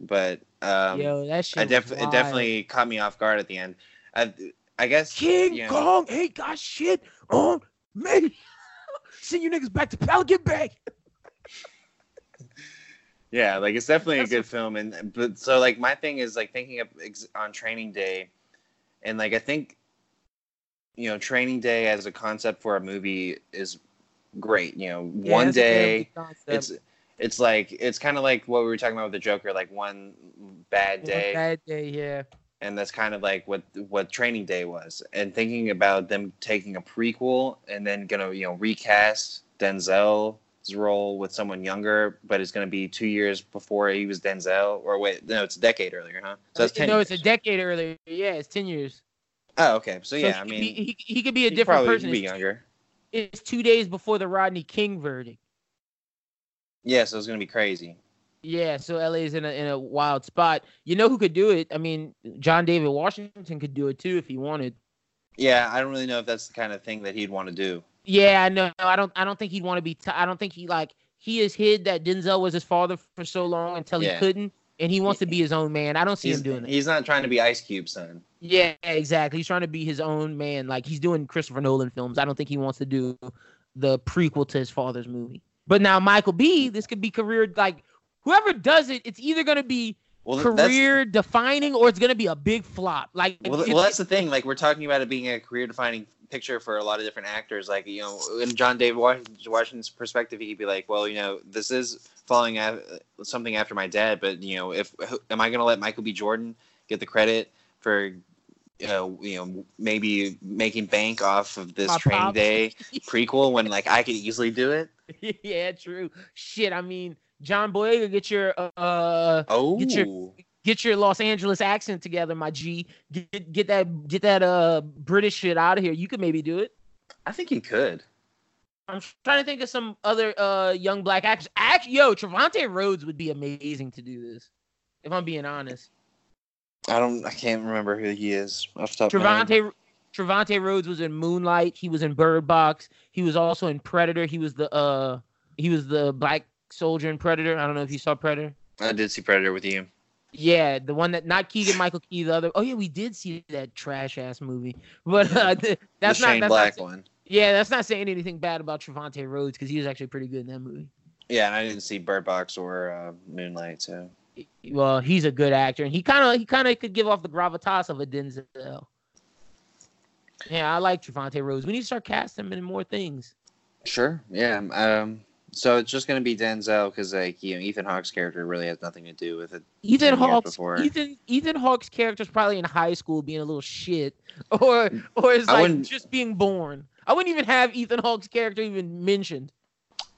but um, Yo, that shit. I def- it definitely caught me off guard at the end. I, I guess King you know, Kong ain't got shit on me. Send you niggas back to Pelican Bay. Yeah, like it's definitely That's a good film, and but so like my thing is like thinking of ex- on Training Day, and like I think, you know, Training Day as a concept for a movie is great. You know, Yeah, one damn day it's it's like it's kind of like what we were talking about with the Joker, like one bad day, One bad day, yeah. and that's kind of like what what Training Day was. And thinking about them taking a prequel and then gonna you know recast Denzel's role with someone younger, but it's gonna be two years before he was Denzel, or wait, no, it's a decade earlier, huh? So that's ten. no, years. it's a decade earlier. Yeah, it's ten years. Oh, okay. So So yeah, he I mean, be, he, he could be a different probably person. Be It's, younger. it's two days before the Rodney King verdict. Yeah, so it's gonna be crazy. Yeah, so LA is in a in a wild spot. You know who could do it? I mean, John David Washington could do it too if he wanted. Yeah, I don't really know if that's the kind of thing that he'd want to do. Yeah, I know. I don't. I don't think he'd want to be. T- I don't think he like. He has hid that Denzel was his father for so long until Yeah. he couldn't, and he wants to be his own man. I don't see He's, him doing that. he's not trying to be Ice Cube, son. Yeah, exactly. He's trying to be his own man. Like he's doing Christopher Nolan films. I don't think he wants to do the prequel to his father's movie. But now Michael B, this could be career like whoever does it, it's either gonna be Well, career defining or it's gonna be a big flop. Like well, well, that's the thing. Like we're talking about it being a career-defining picture for a lot of different actors. Like you know, in John David Washington's perspective, he'd be like, well, you know, this is following af- something after my dad, but you know, if am I going to let Michael B. Jordan get the credit for? You know, you know, maybe making bank off of this My Training pops. Day prequel when like I could easily do it. yeah, true. Shit, I mean, John Boyega, get your uh Oh, Get your- get your Los Angeles accent together, my G. Get get that get that uh British shit out of here. You could maybe do it. I think he could. I'm trying to think of some other uh young black actors. Actually, yo, Trevante Rhodes would be amazing to do this. If I'm being honest, I don't. I can't remember who he is off the top of my. Trevante Trevante Rhodes was in Moonlight. He was in Bird Box. He was also in Predator. He was the uh he was the black soldier in Predator. I don't know if you saw Predator. I did see Predator with you. Yeah, the one that not Keegan Michael Key, the other. Oh yeah, we did see that trash ass movie, but uh, th- that's the not Shane that's Black not, one. Yeah, that's not saying anything bad about Trevante Rhodes because he was actually pretty good in that movie. Yeah, and I didn't see Bird Box or uh, Moonlight, so Well, he's a good actor, and he kind of he kind of could give off the gravitas of a Denzel. Yeah, I like Trevante Rhodes. We need to start casting him in more things. sure. Yeah. Um. So it's just gonna be Denzel because like you know Ethan Hawke's character really has nothing to do with it. Ethan Hawke's. Ethan Ethan Hawke's character's probably in high school being a little shit, or or is like just being born. I wouldn't even have Ethan Hawke's character even mentioned.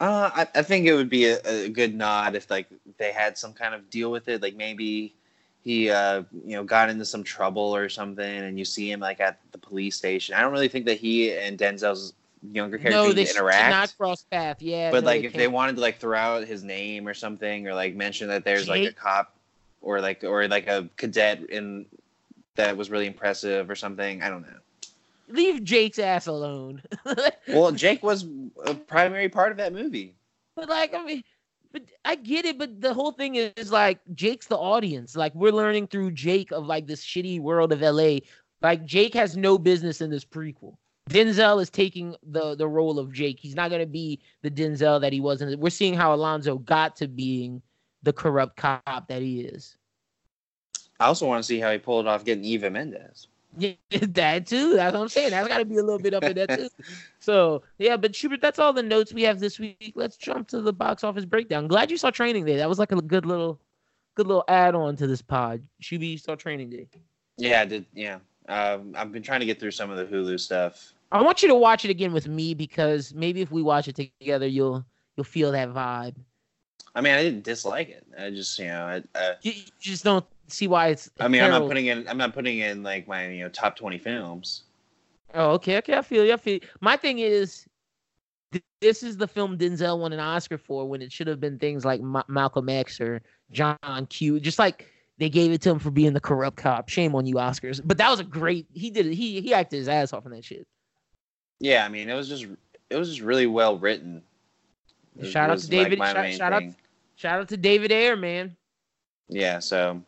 Uh, I, I think it would be a, a good nod if like they had some kind of deal with it. Like maybe he uh you know got into some trouble or something, and you see him like at the police station. I don't really think that he and Denzel's younger characters No, they interact. not cross path. Yeah, but no, like if they can't. wanted to like throw out his name or something or like mention that there's like a cop or like or like a cadet in that was really impressive or something i don't know leave Jake's ass alone. well jake was a primary part of that movie But like, I mean, but I get it. But the whole thing is like Jake's the audience. Like we're learning through Jake of like this shitty world of LA. Like Jake has no business in this prequel. Denzel is taking the the role of Jake. He's not gonna be the Denzel that he was And We're seeing how Alonzo got to being the corrupt cop that he is. i also want to see how he pulled off getting eva mendes Yeah, that too. That's what I'm saying. That's got to be a little bit up in that too. So yeah, but Schubert, that's all the notes we have this week. Let's jump to the box office breakdown. Glad you saw Training Day. That was like a good little, good little add on to this pod. Shuby you saw Training Day. yeah i did yeah um, i've been trying to get through some of the hulu stuff I want you to watch it again with me because maybe if we watch it together, you'll you'll feel that vibe. i mean i didn't dislike it i just you know I, uh, You, you just don't see why it's. I mean i'm not putting in i'm not putting in like my you know top 20 films Oh, okay, okay. I feel you. I feel. You. My thing is, th- this is the film Denzel won an Oscar for when it should have been things like Ma- Malcolm X or John Q. Just like they gave it to him for being the corrupt cop. Shame on you, Oscars. But that was a great. He did it. He he acted his ass off in that shit. Yeah i mean it was just it was just really well written It Shout out to David. my shout shout out. Shout out to David Ayer, man. Yeah, so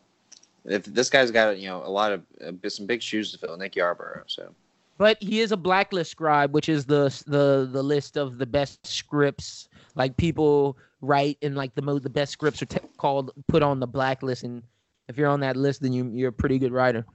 if this guy's got you know a lot of uh, some big shoes to fill, Nick Yarborough. So But he is a blacklist scribe, which is the the the list of the best scripts. Like people write and like the most the best scripts are t- called put on the blacklist, and if you're on that list, then you you're a pretty good writer.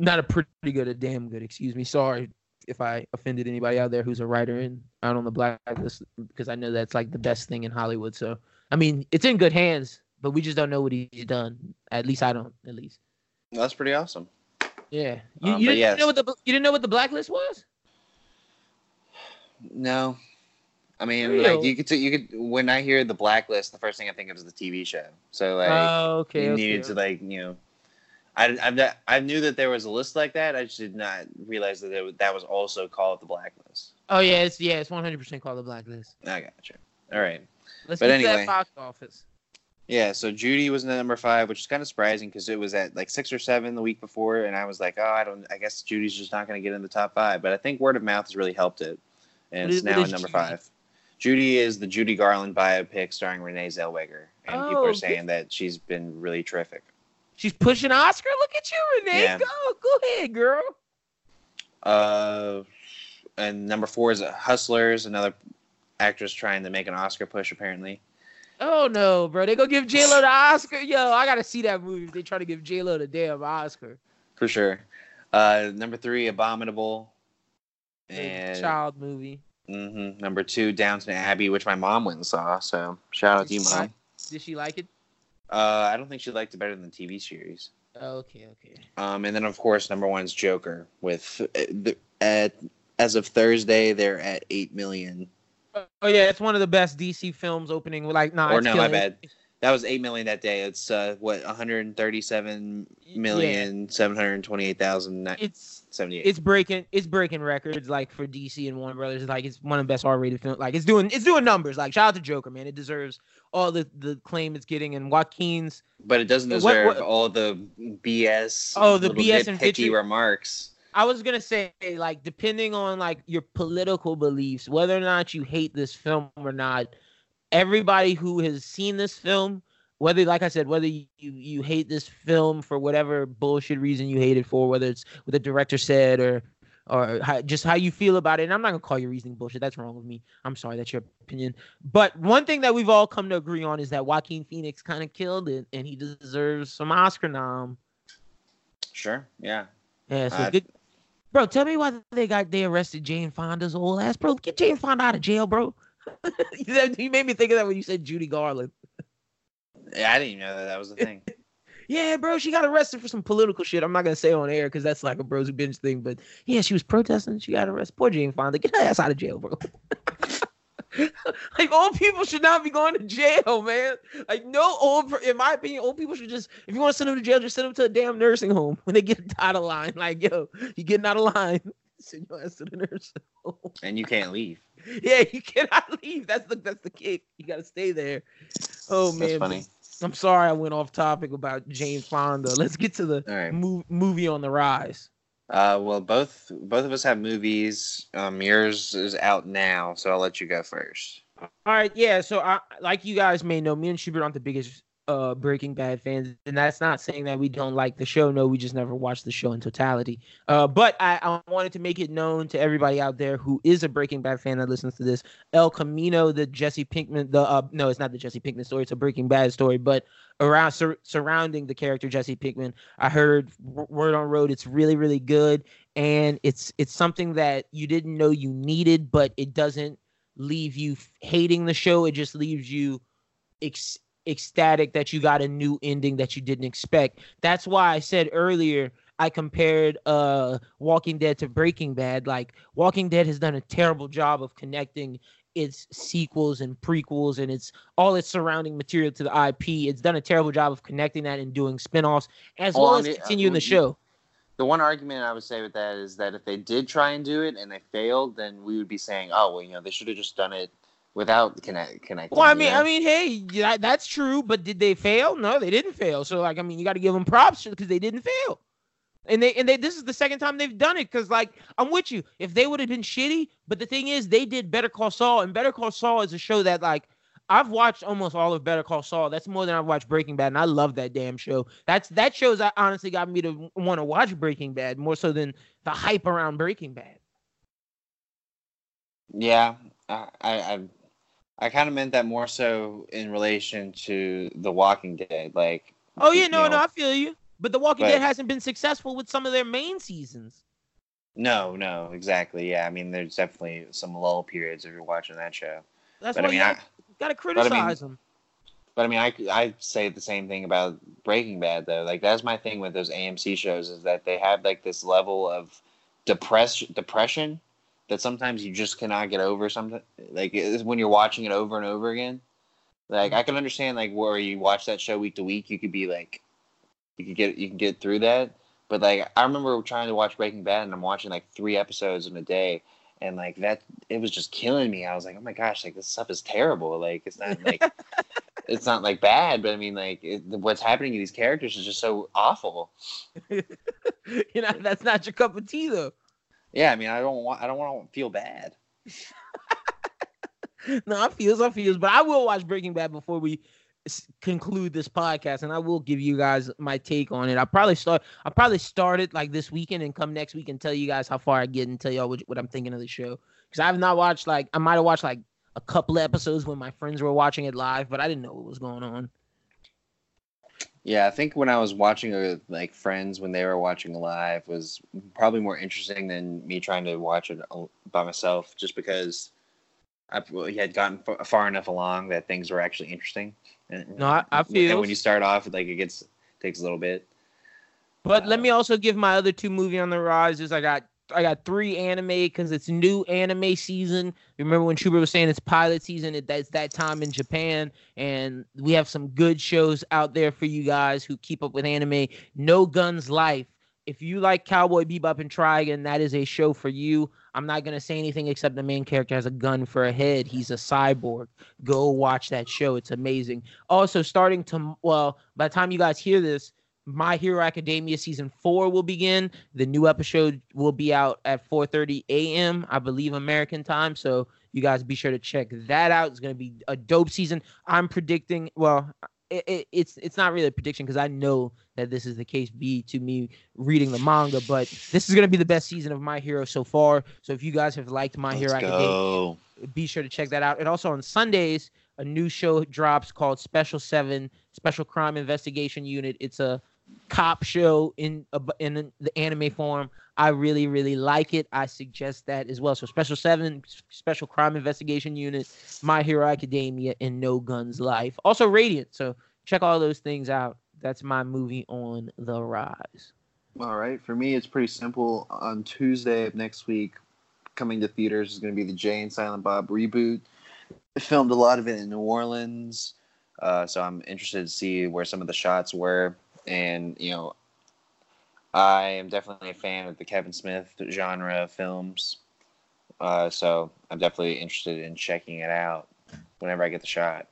Not a pretty good, a damn good. Excuse me. Sorry if I offended anybody out there who's a writer and out on the blacklist because I know that's like the best thing in Hollywood. So I mean, it's in good hands, but we just don't know what he's done. At least I don't. At least. That's pretty awesome. Yeah. You, Um, you didn't yes. know what the you didn't know what the blacklist was? No, I mean, Real. like you could, t- you could. When I hear the blacklist, the first thing I think of is the TV show. So like, Oh, okay. you okay. needed to like, you know, I, I, not- I knew that there was a list like that. I just did not realize that it, that was also called the blacklist. Oh yeah, it's yeah, it's one hundred percent called the blacklist. I gotcha. All right. Let's But anyway. that box office. Yeah, so Judy was in number five, which is kind of surprising because it was at like six or seven the week before, and I was like, oh, I don't, I guess Judy's just not going to get in the top five. But I think word of mouth has really helped it, and What it's is- now at number Judy? five. Judy is the Judy Garland biopic starring Renee Zellweger, and people Oh, are good. saying that she's been really terrific. She's pushing Oscar. Look at you, Renee. Yeah. Go, go ahead, girl. Uh, and number four is Hustlers, another actress trying to make an Oscar push apparently. Oh no, bro. They gonna give J Lo the Oscar. Yo, I gotta see that movie if they try to give J Lo the damn Oscar. For sure. Uh, number three, Abominable. And child movie. Mm-hmm. number two, Downton Abbey, which my mom went and saw. So shout out to you, mom. Did she like it? Uh, I don't think she liked it better than the TV series. Okay, okay. Um, and then of course number one is Joker. With uh, the, at as of Thursday, they're at eight million. Oh yeah, it's one of the best DC films opening. Like, nah, Or it's no, my bad. That was eight million that day. It's uh, what one hundred thirty-seven million seven hundred twenty-eight thousand It's seventy-eight. it's breaking it's breaking records like for DC and Warner Brothers. Like it's one of the best R-rated films. Like it's doing it's doing numbers. Like shout out to Joker, man. It deserves all the the claim it's getting. And Joaquin's But it doesn't deserve what- all the BS. Oh, the BS and nitpicky vitriol. remarks. I was gonna say, like, depending on like your political beliefs, whether or not you hate this film or not, everybody who has seen this film, whether, like I said, whether you you hate this film for whatever bullshit reason you hate it for, whether it's what the director said or or how, just how you feel about it, and I'm not gonna call your reasoning bullshit. That's wrong with me. I'm sorry, that's your opinion. But one thing that we've all come to agree on is that Joaquin Phoenix kind of killed it, and he deserves some Oscar nom. Sure. Yeah. Yeah, so Uh, good. Bro, tell me why they got they arrested Jane Fonda's old ass, bro. Get Jane Fonda out of jail, bro. you made me think of that when you said Judy Garland. Yeah, I didn't even know that that was the thing. Yeah, bro, she got arrested for some political shit. I'm not gonna say on air because that's like a bros who binge thing. But yeah, she was protesting. She got arrested. Poor Jane Fonda. Get her ass out of jail, bro. like old people should not be going to jail, man. Like no old, in my opinion, old people should just if you want to send them to jail, just send them to a damn nursing home when they get out of line. Like yo, you getting out of line, send your ass to the nursing home. and you can't leave. Yeah, you cannot leave. That's the that's the kick. You gotta stay there. Oh man, That's funny. I'm sorry I went off topic about Jane Fonda. Let's get to the right. mov- movie on the rise. Uh, well, both both of us have movies. Um, yours is out now, so I'll let you go first. All right, yeah. So, I, like you guys may know, me and Schubert aren't the biggest uh, Breaking Bad fans, and that's not saying that we don't like the show. No, we just never watched the show in totality. Uh, but I, I wanted to make it known to everybody out there who is a Breaking Bad fan that listens to this. El Camino, the Jesse Pinkman, the uh, no, it's not the Jesse Pinkman story. It's a Breaking Bad story, but around sur- surrounding the character Jesse Pinkman, I heard w- word on road. It's really, really good, and it's it's something that you didn't know you needed, but it doesn't leave you hating the show. It just leaves you ex- ecstatic that you got a new ending that you didn't expect. That's why I said earlier I compared uh Walking Dead to Breaking Bad. Like Walking Dead has done a terrible job of connecting its sequels and prequels and its all its surrounding material to the IP. It's done a terrible job of connecting that and doing spin-offs as Well, as uh, continuing the you- show. The one argument I would say with that is that if they did try and do it and they failed, then we would be saying, "Oh, well, you know, they should have just done it without connect connecting." Well, I you mean, know? I mean, hey, yeah, that's true, but did they fail? No, they didn't fail. So, like, I mean, you got to give them props because they didn't fail. And they and they this is the second time they've done it because, like, I'm with you. If they would have been shitty, but the thing is, they did Better Call Saul, and Better Call Saul is a show that, like, I've watched almost all of Better Call Saul. That's more than I've watched Breaking Bad, and I love that damn show. That's that shows that honestly got me to want to watch Breaking Bad more so than the hype around Breaking Bad. Yeah, I I I, I kind of meant that more so in relation to The Walking Dead. Like, Oh yeah, no, know, no, I feel you. But The Walking But- Dead hasn't been successful with some of their main seasons. no, no, exactly. Yeah, I mean, there's definitely some lull periods if you're watching that show. That's But why I mean, you I, gotta criticize them. But I mean, I I say the same thing about Breaking Bad though. Like that's my thing with those AMC shows is that they have like this level of depress depression that sometimes you just cannot get over. Something like when you're watching it over and over again. Like I can understand like where you watch that show week to week, you could be like, you could get you can get through that. But like I remember trying to watch Breaking Bad and I'm watching like three episodes in a day, and like that it was just killing me. I was like, oh my gosh, like this stuff is terrible. Like it's not like it's not like bad, but I mean like it, what's happening to these characters is just so awful. you know that's not your cup of tea though. Yeah, I mean I don't want I don't want to feel bad. no, I feels, I feels, but I will watch Breaking Bad before we conclude this podcast and I will give you guys my take on it. I probably start I probably start it like this weekend and come next week and tell you guys how far I get and tell y'all what, what I'm thinking of the show. Because I have not watched like I might have watched like a couple episodes when my friends were watching it live, but I didn't know what was going on. Yeah, I think when I was watching with like friends when they were watching live was probably more interesting than me trying to watch it by myself, just because I had gotten far enough along that things were actually interesting. No, I, I feel. And when you start off, like it gets takes a little bit. But uh, let me also give my other two movie on the rise. Is I got I got three anime because it's new anime season. Remember when Schubert was saying it's pilot season? It, that's that time in Japan, and we have some good shows out there for you guys who keep up with anime. No Guns Life. If you like Cowboy Bebop and Trigun, that is a show for you. I'm not gonna say anything except the main character has a gun for a head. He's a cyborg. Go watch that show. It's amazing. Also, starting to well, by the time you guys hear this, My Hero Academia season four will begin. The new episode will be out at 4:30 a.m. I believe American time. So you guys be sure to check that out. It's gonna be a dope season. I'm predicting. Well, it, it, it's it's not really a prediction because I know that this is the case B to me reading the manga, but this is gonna be the best season of My Hero so far. So if you guys have liked My Hero Academia, be sure to check that out. And also on Sundays, a new show drops called Special Seven Special Crime Investigation Unit. It's a cop show in in the anime form. I really really like it. I suggest that as well. So Special Seven, Special Crime Investigation Unit, My Hero Academia, and No Guns Life. Also Radiant. So check all those things out. That's my movie on the rise. All right, for me it's pretty simple. On Tuesday of next week, coming to theaters is going to be the Jay and Silent Bob reboot. I filmed a lot of it in New Orleans, uh, so I'm interested to see where some of the shots were and you know, I am definitely a fan of the Kevin Smith genre of films. Uh, so I'm definitely interested in checking it out whenever I get the shot.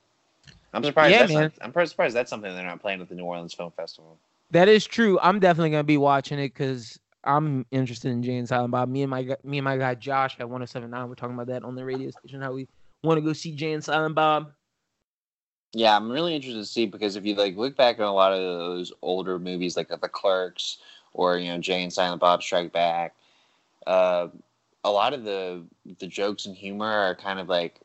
I'm surprised. Yeah, man. Not, I'm surprised that's something they're not playing at the New Orleans Film Festival. That is true. I'm definitely gonna be watching it because I'm interested in Jay and Silent Bob. Me and my me and my guy Josh at 1079 we're talking about that on the radio station. How we want to go see Jay and Silent Bob. Yeah, I'm really interested to see because if you like look back on a lot of those older movies, like The Clerks or you know Jay and Silent Bob Strike Back, uh, a lot of the the jokes and humor are kind of like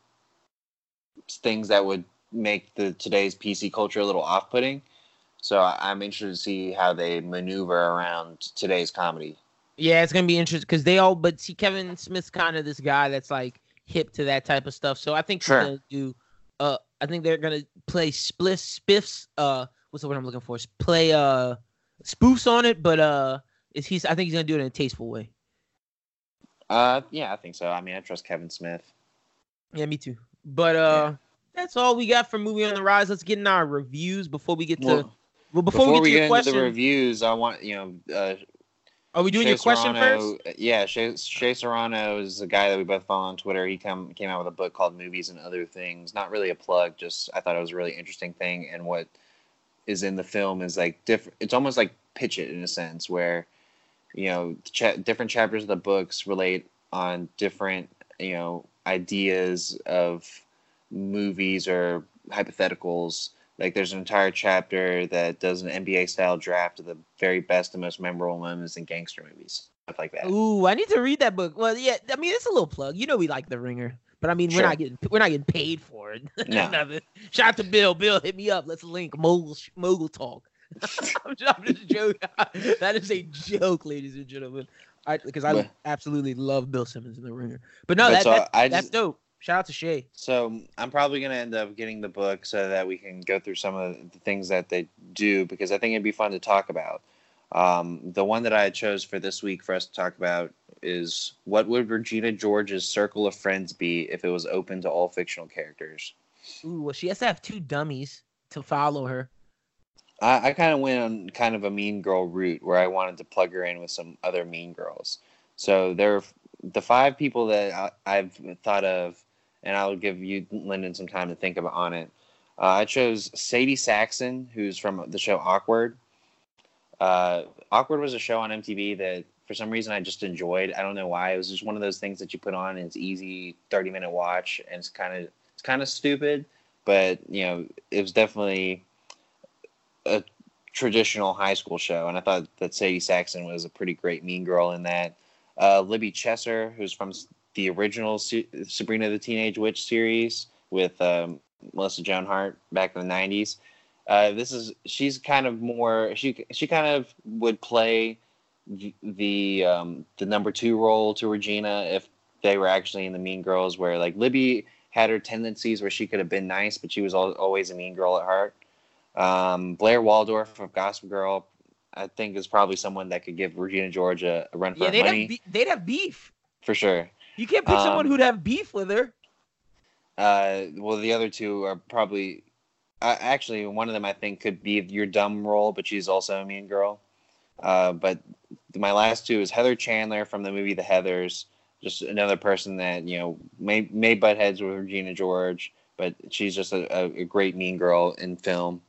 things that would make the today's PC culture a little off-putting. So I'm interested to see how they maneuver around today's comedy. Yeah, it's gonna be interesting because they all. But see, Kevin Smith's kind of this guy that's like hip to that type of stuff. So I think sure. he's gonna do uh I think they're gonna play split spiffs. Uh, what's the word I'm looking for? Play uh spoofs on it, but uh, is he's I think he's gonna do it in a tasteful way. Uh, yeah, I think so. I mean, I trust Kevin Smith. Yeah, me too. But uh, yeah. that's all we got for movie on the rise. Let's get in our reviews before we get to. Well, well before, before, we get, to we get into the reviews, I want you know uh, are we doing Shea your question Serrano, first? Yeah, Shea, Shea Serrano is a guy that we both follow on Twitter. He come came out with a book called Movies and Other Things. Not really a plug, just I thought it was a really interesting thing. And what is in the film is like different. It's almost like pitch it in a sense, where you know cha- different chapters of the books relate on different you know ideas of movies or hypotheticals like there's an entire chapter that does an NBA style draft of the very best and most memorable moments in gangster movies, stuff like that. Ooh, I need to read that book. Well, yeah, I mean it's a little plug. You know we like The Ringer, but I mean sure. we're not getting we're not getting paid for it. No. Shout out to Bill. Bill, hit me up. Let's link mogul mogul talk. I'm, just, I'm just joking. that is a joke, ladies and gentlemen. I because I absolutely love Bill Simmons in The Ringer. But no, but that, so that that's dope. Shout out to Shea. So I'm probably gonna end up getting the book so that we can go through some of the things that they do because I think it'd be fun to talk about. Um, the one that I chose for this week for us to talk about is what would Regina George's circle of friends be if it was open to all fictional characters? Ooh, well, she has to have two dummies to follow her. I, I kind of went on kind of a mean girl route where I wanted to plug her in with some other mean girls. So there, are the five people that I, I've thought of, and I'll give you Lyndon some time to think about on it. Uh, I chose Sadie Saxton, who's from the show Awkward. Uh, Awkward was a show on MTV that for some reason I just enjoyed. I don't know why. It was just one of those things that you put on and it's easy, thirty minute watch, and it's kind of it's kind of stupid, but you know it was definitely a traditional high school show, and I thought that Sadie Saxton was a pretty great mean girl in that. Uh, Libby Chesser, who's from the original Sabrina the Teenage Witch series with um, Melissa Joan Hart back in the '90s. Uh, this is she's kind of more she she kind of would play the the, um, the number two role to Regina if they were actually in the Mean Girls, where like Libby had her tendencies where she could have been nice, but she was always a mean girl at heart. Um, Blair Waldorf of Gossip Girl, I think, is probably someone that could give Regina George a, a run for yeah, they'd money. Have be- they'd have beef for sure. You can't pick um, someone who'd have beef with her. Uh, well, the other two are probably. Uh, actually, one of them I think could be your dumb role, but she's also a mean girl. Uh, but my last two is Heather Chandler from the movie The Heathers, just another person that you know may may butt heads with Regina George, but she's just a, a great mean girl in film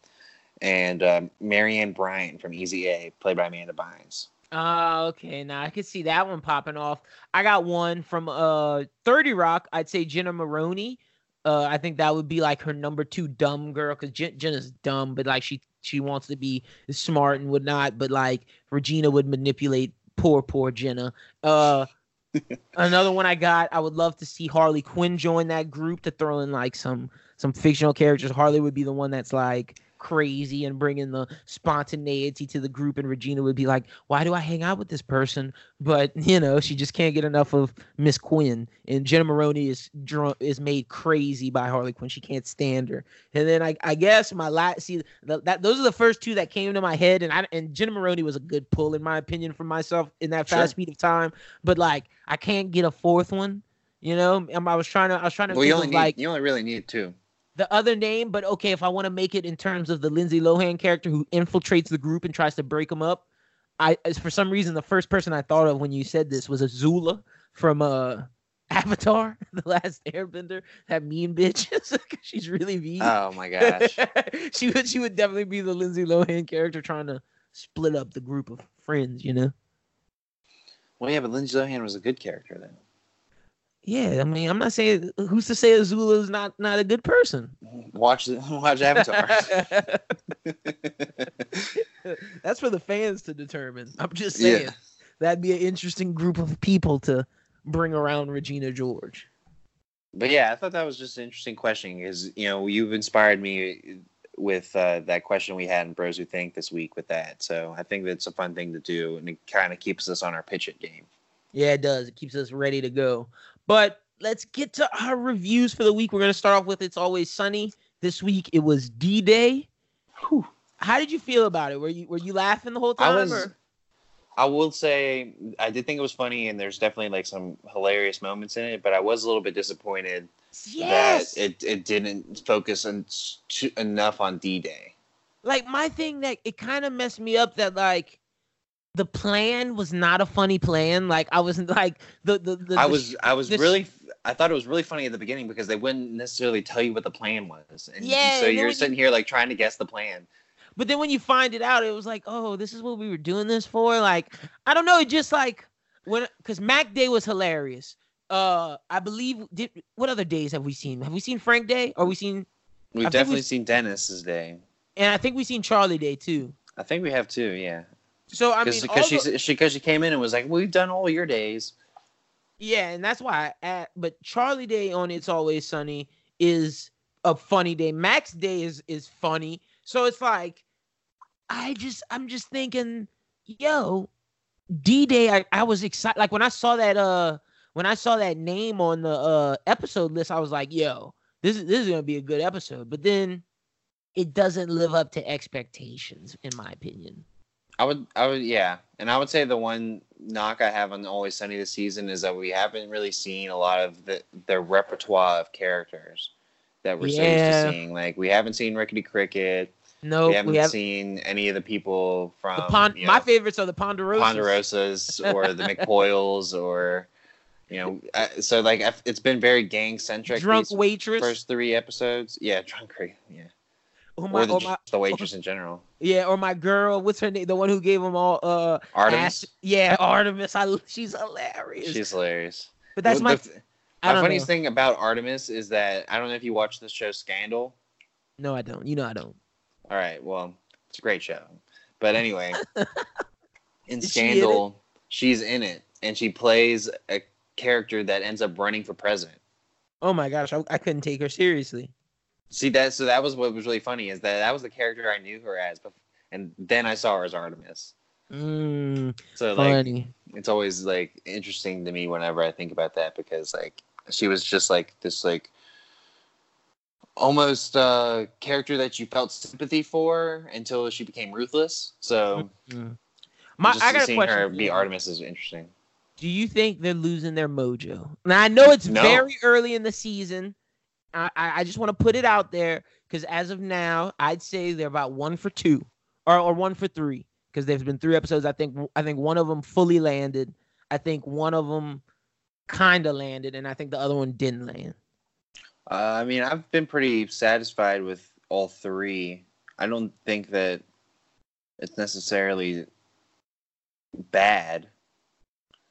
and uh, Marianne Bryant from Easy A, played by Amanda Bynes. Oh, okay. Now I could see that one popping off. I got one from uh 30 Rock. I'd say Jenna Maroney. Uh, I think that would be like her number two dumb girl because Jen- Jenna's dumb, but like she she wants to be smart and whatnot. But like Regina would manipulate poor poor Jenna. Uh, another one I got. I would love to see Harley Quinn join that group to throw in like some some fictional characters. Harley would be the one that's like crazy and bringing the spontaneity to the group. And Regina would be like, "Why do I hang out with this person?" But you know, she just can't get enough of Miss Quinn. And Jenna Maroney is drunk, is made crazy by Harley Quinn. She can't stand her. And then I, I guess my last see the, that those are the first two that came to my head. And I and Jenna Maroney was a good pull in my opinion for myself in that fast sure. speed of time. But like, I can't get a fourth one. You know, um, I was trying to I was trying to well, you only need, like you only really need two the other name, but okay, if I want to make it in terms of the Lindsay Lohan character who infiltrates the group and tries to break them up, I for some reason the first person I thought of when you said this was Azula from uh Avatar, the last Airbender, that mean bitch. She's really mean. Oh my gosh. she would she would definitely be the Lindsay Lohan character trying to split up the group of friends, you know. Well, yeah, but Lindsay Lohan was a good character then. Yeah, I mean, I'm not saying who's to say Azula is not not a good person. Watch watch Avatar. That's for the fans to determine. I'm just saying yeah. that'd be an interesting group of people to bring around Regina George. But yeah, I thought that was just an interesting question because you know you've inspired me with uh, that question we had in Bros Who Think this week with that. So I think that's a fun thing to do, and it kind of keeps us on our pitch it game. Yeah, it does. It keeps us ready to go. But let's get to our reviews for the week. We're going to start off with It's Always Sunny. This week it was Dee Day. How did you feel about it? Were you were you laughing the whole time? I was. I will say I did think it was funny, and there's definitely like some hilarious moments in it. But I was a little bit disappointed yes! that it it didn't focus on, enough on Dee Day. Like my thing that it kind of messed me up that like the plan was not a funny plan. Like I wasn't like the the. the I was I was really I thought it was really funny at the beginning because they wouldn't necessarily tell you what the plan was, and yeah, so you're sitting you, here like trying to guess the plan. But then when you find it out, it was like, oh, this is what we were doing this for. Like I don't know, it just like when because Mac Day was hilarious. Uh, I believe. Did what other days have we seen? Have we seen Frank Day? Or we seen? We've definitely we've, seen Dennis's Day, and I think we've seen Charlie Day too. I think we have too. Yeah. So I mean, because she she because she came in and was like, "We've done all your days." Yeah, and that's why. I, but Charlie Day on It's Always Sunny is a funny day. Mac's Day is is funny. So it's like, I just I'm just thinking, yo, Dee Day. I, I was excited. Like when I saw that uh when I saw that name on the uh episode list, I was like, yo, this is this is gonna be a good episode. But then it doesn't live up to expectations, in my opinion. I would, I would, yeah, and I would say the one knock I have on Always Sunny this season is that we haven't really seen a lot of the the repertoire of characters that we're so used to seeing. Like we haven't seen Rickety Cricket. No, we haven't we have seen any of the people from the pond. you my favorites are the Ponderosas. Ponderosas or the McPoyles or you know. uh, So like I've- it's been very gang centric. Drunk waitress. first three episodes. Yeah, drunk. Yeah, or my, or the, or my, the waitress in general. yeah, or my girl. What's her name? The one who gave them all. Uh, Artemis. ass- yeah, Artemis. I, she's hilarious. She's hilarious. but that's The- my. the- I My don't funniest know. thing about Artemis is that I don't know if you watch the show Scandal. No, I don't. You know, I don't. All right, well, it's a great show. But anyway, in Is she in? Scandal, she's in it and she plays a character that ends up running for president. Oh my gosh, I, I couldn't take her seriously. See that so that was what was really funny is that that was the character I knew her as, but and then I saw her as Artemis. Mm, So like funny. it's always like interesting to me whenever I think about that because like she was just like this like almost uh character that you felt sympathy for until she became ruthless. So Mm. My, just I got a seeing question. her be. Artemis is interesting. Do you think they're losing their mojo? Now I know it's No. very early in the season. I I, just want to put it out there because as of now, I'd say they're about one for two or or one for three because there's been three episodes. I think I think one of them fully landed. I think one of them kind of landed, and I think the other one didn't land. Uh, I mean, I've been pretty satisfied with all three. I don't think that it's necessarily bad.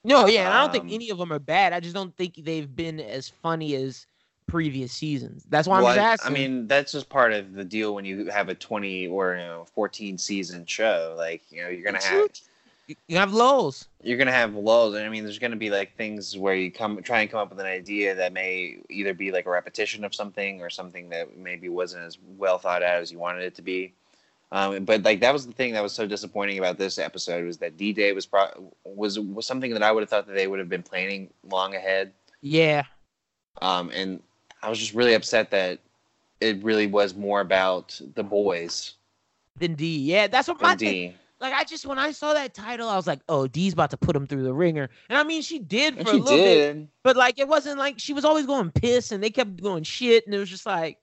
No, yeah, and I don't think Um, any of them are bad. I just don't think they've been as funny as previous seasons. That's why I'm just asking. I mean, that's just part of the deal when you have a 20 or you know 14 season show. Like, you know, you're gonna It's have true. you have lulls. you're gonna have lulls, and I mean, there's gonna be like things where you come try and come up with an idea that may either be like a repetition of something or something that maybe wasn't as well thought out as you wanted it to be. Um, but like that was the thing that was so disappointing about this episode was that Dee Day was pro- was was something that I would have thought that they would have been planning long ahead. Yeah, Um, and I was just really upset that it really was more about the boys than Dee. Yeah, that's what my than thing. Dee. Like I just when I saw that title, I was like, oh, Dee's about to put him through the ringer. And I mean, she did for she a little bit, but like it wasn't like she was always going piss, and they kept going shit, and it was just like,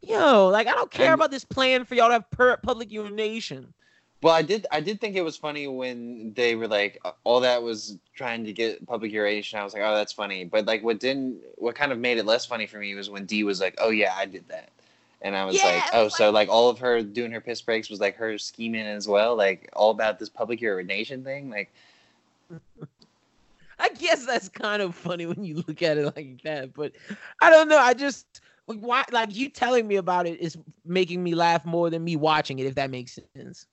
yo, like I don't care And- about this plan for y'all to have per- public urination. Well, I did. I did think it was funny when they were like, all that was trying to get public urination. I was like, oh, that's funny. But like, what didn't, what kind of made it less funny for me was when Dee was like, oh yeah, I did that, and I was Yeah, like, oh, was so like all of her doing her piss breaks was like her scheming as well, like all about this public urination thing. Like, I guess that's kind of funny when you look at it like that, but I don't know. I just like why like you telling me about it is making me laugh more than me watching it, if that makes sense.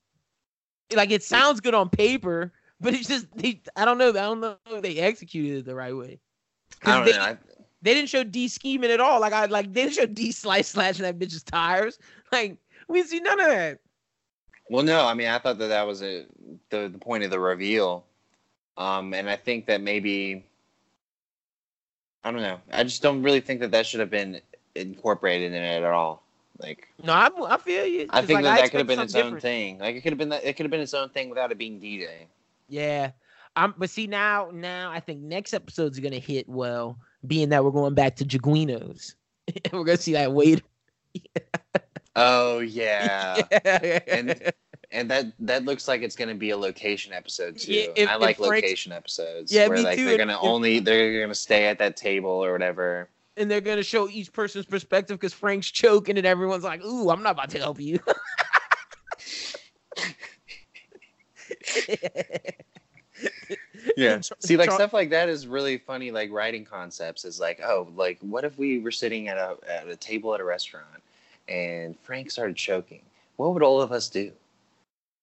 Like it sounds good on paper, but it's just they, I don't know. I don't know if they executed it the right way. I don't they, know. I, they didn't show Dee scheming at all. Like I like they didn't show Dee slice slashing that bitch's tires. Like we see none of that. Well, no, I mean, I thought that that was a, the the point of the reveal, um, and I think that maybe I don't know. I just don't really think that that should have been incorporated in it at all. Like, No, I, I feel you. I think like, that that could have been its something own thing. Like, it could have been that it could have been its own thing without it being Dee Day. Yeah. Um, but see now, now I think next episode's are gonna hit well, being that we're going back to Guigino's. we're gonna see that waiter. Oh yeah, yeah. and and that that looks like it's gonna be a location episode too. Yeah, if- I like Frank's- location episodes. Yeah, where me like too, they're gonna if- only they're gonna stay at that table or whatever. And they're gonna show each person's perspective because Frank's choking and everyone's like, "Ooh, I'm not about to help you." Yeah. See, like stuff like that is really funny. Like writing concepts is like, oh, like what if we were sitting at a at a table at a restaurant and Frank started choking? What would all of us do?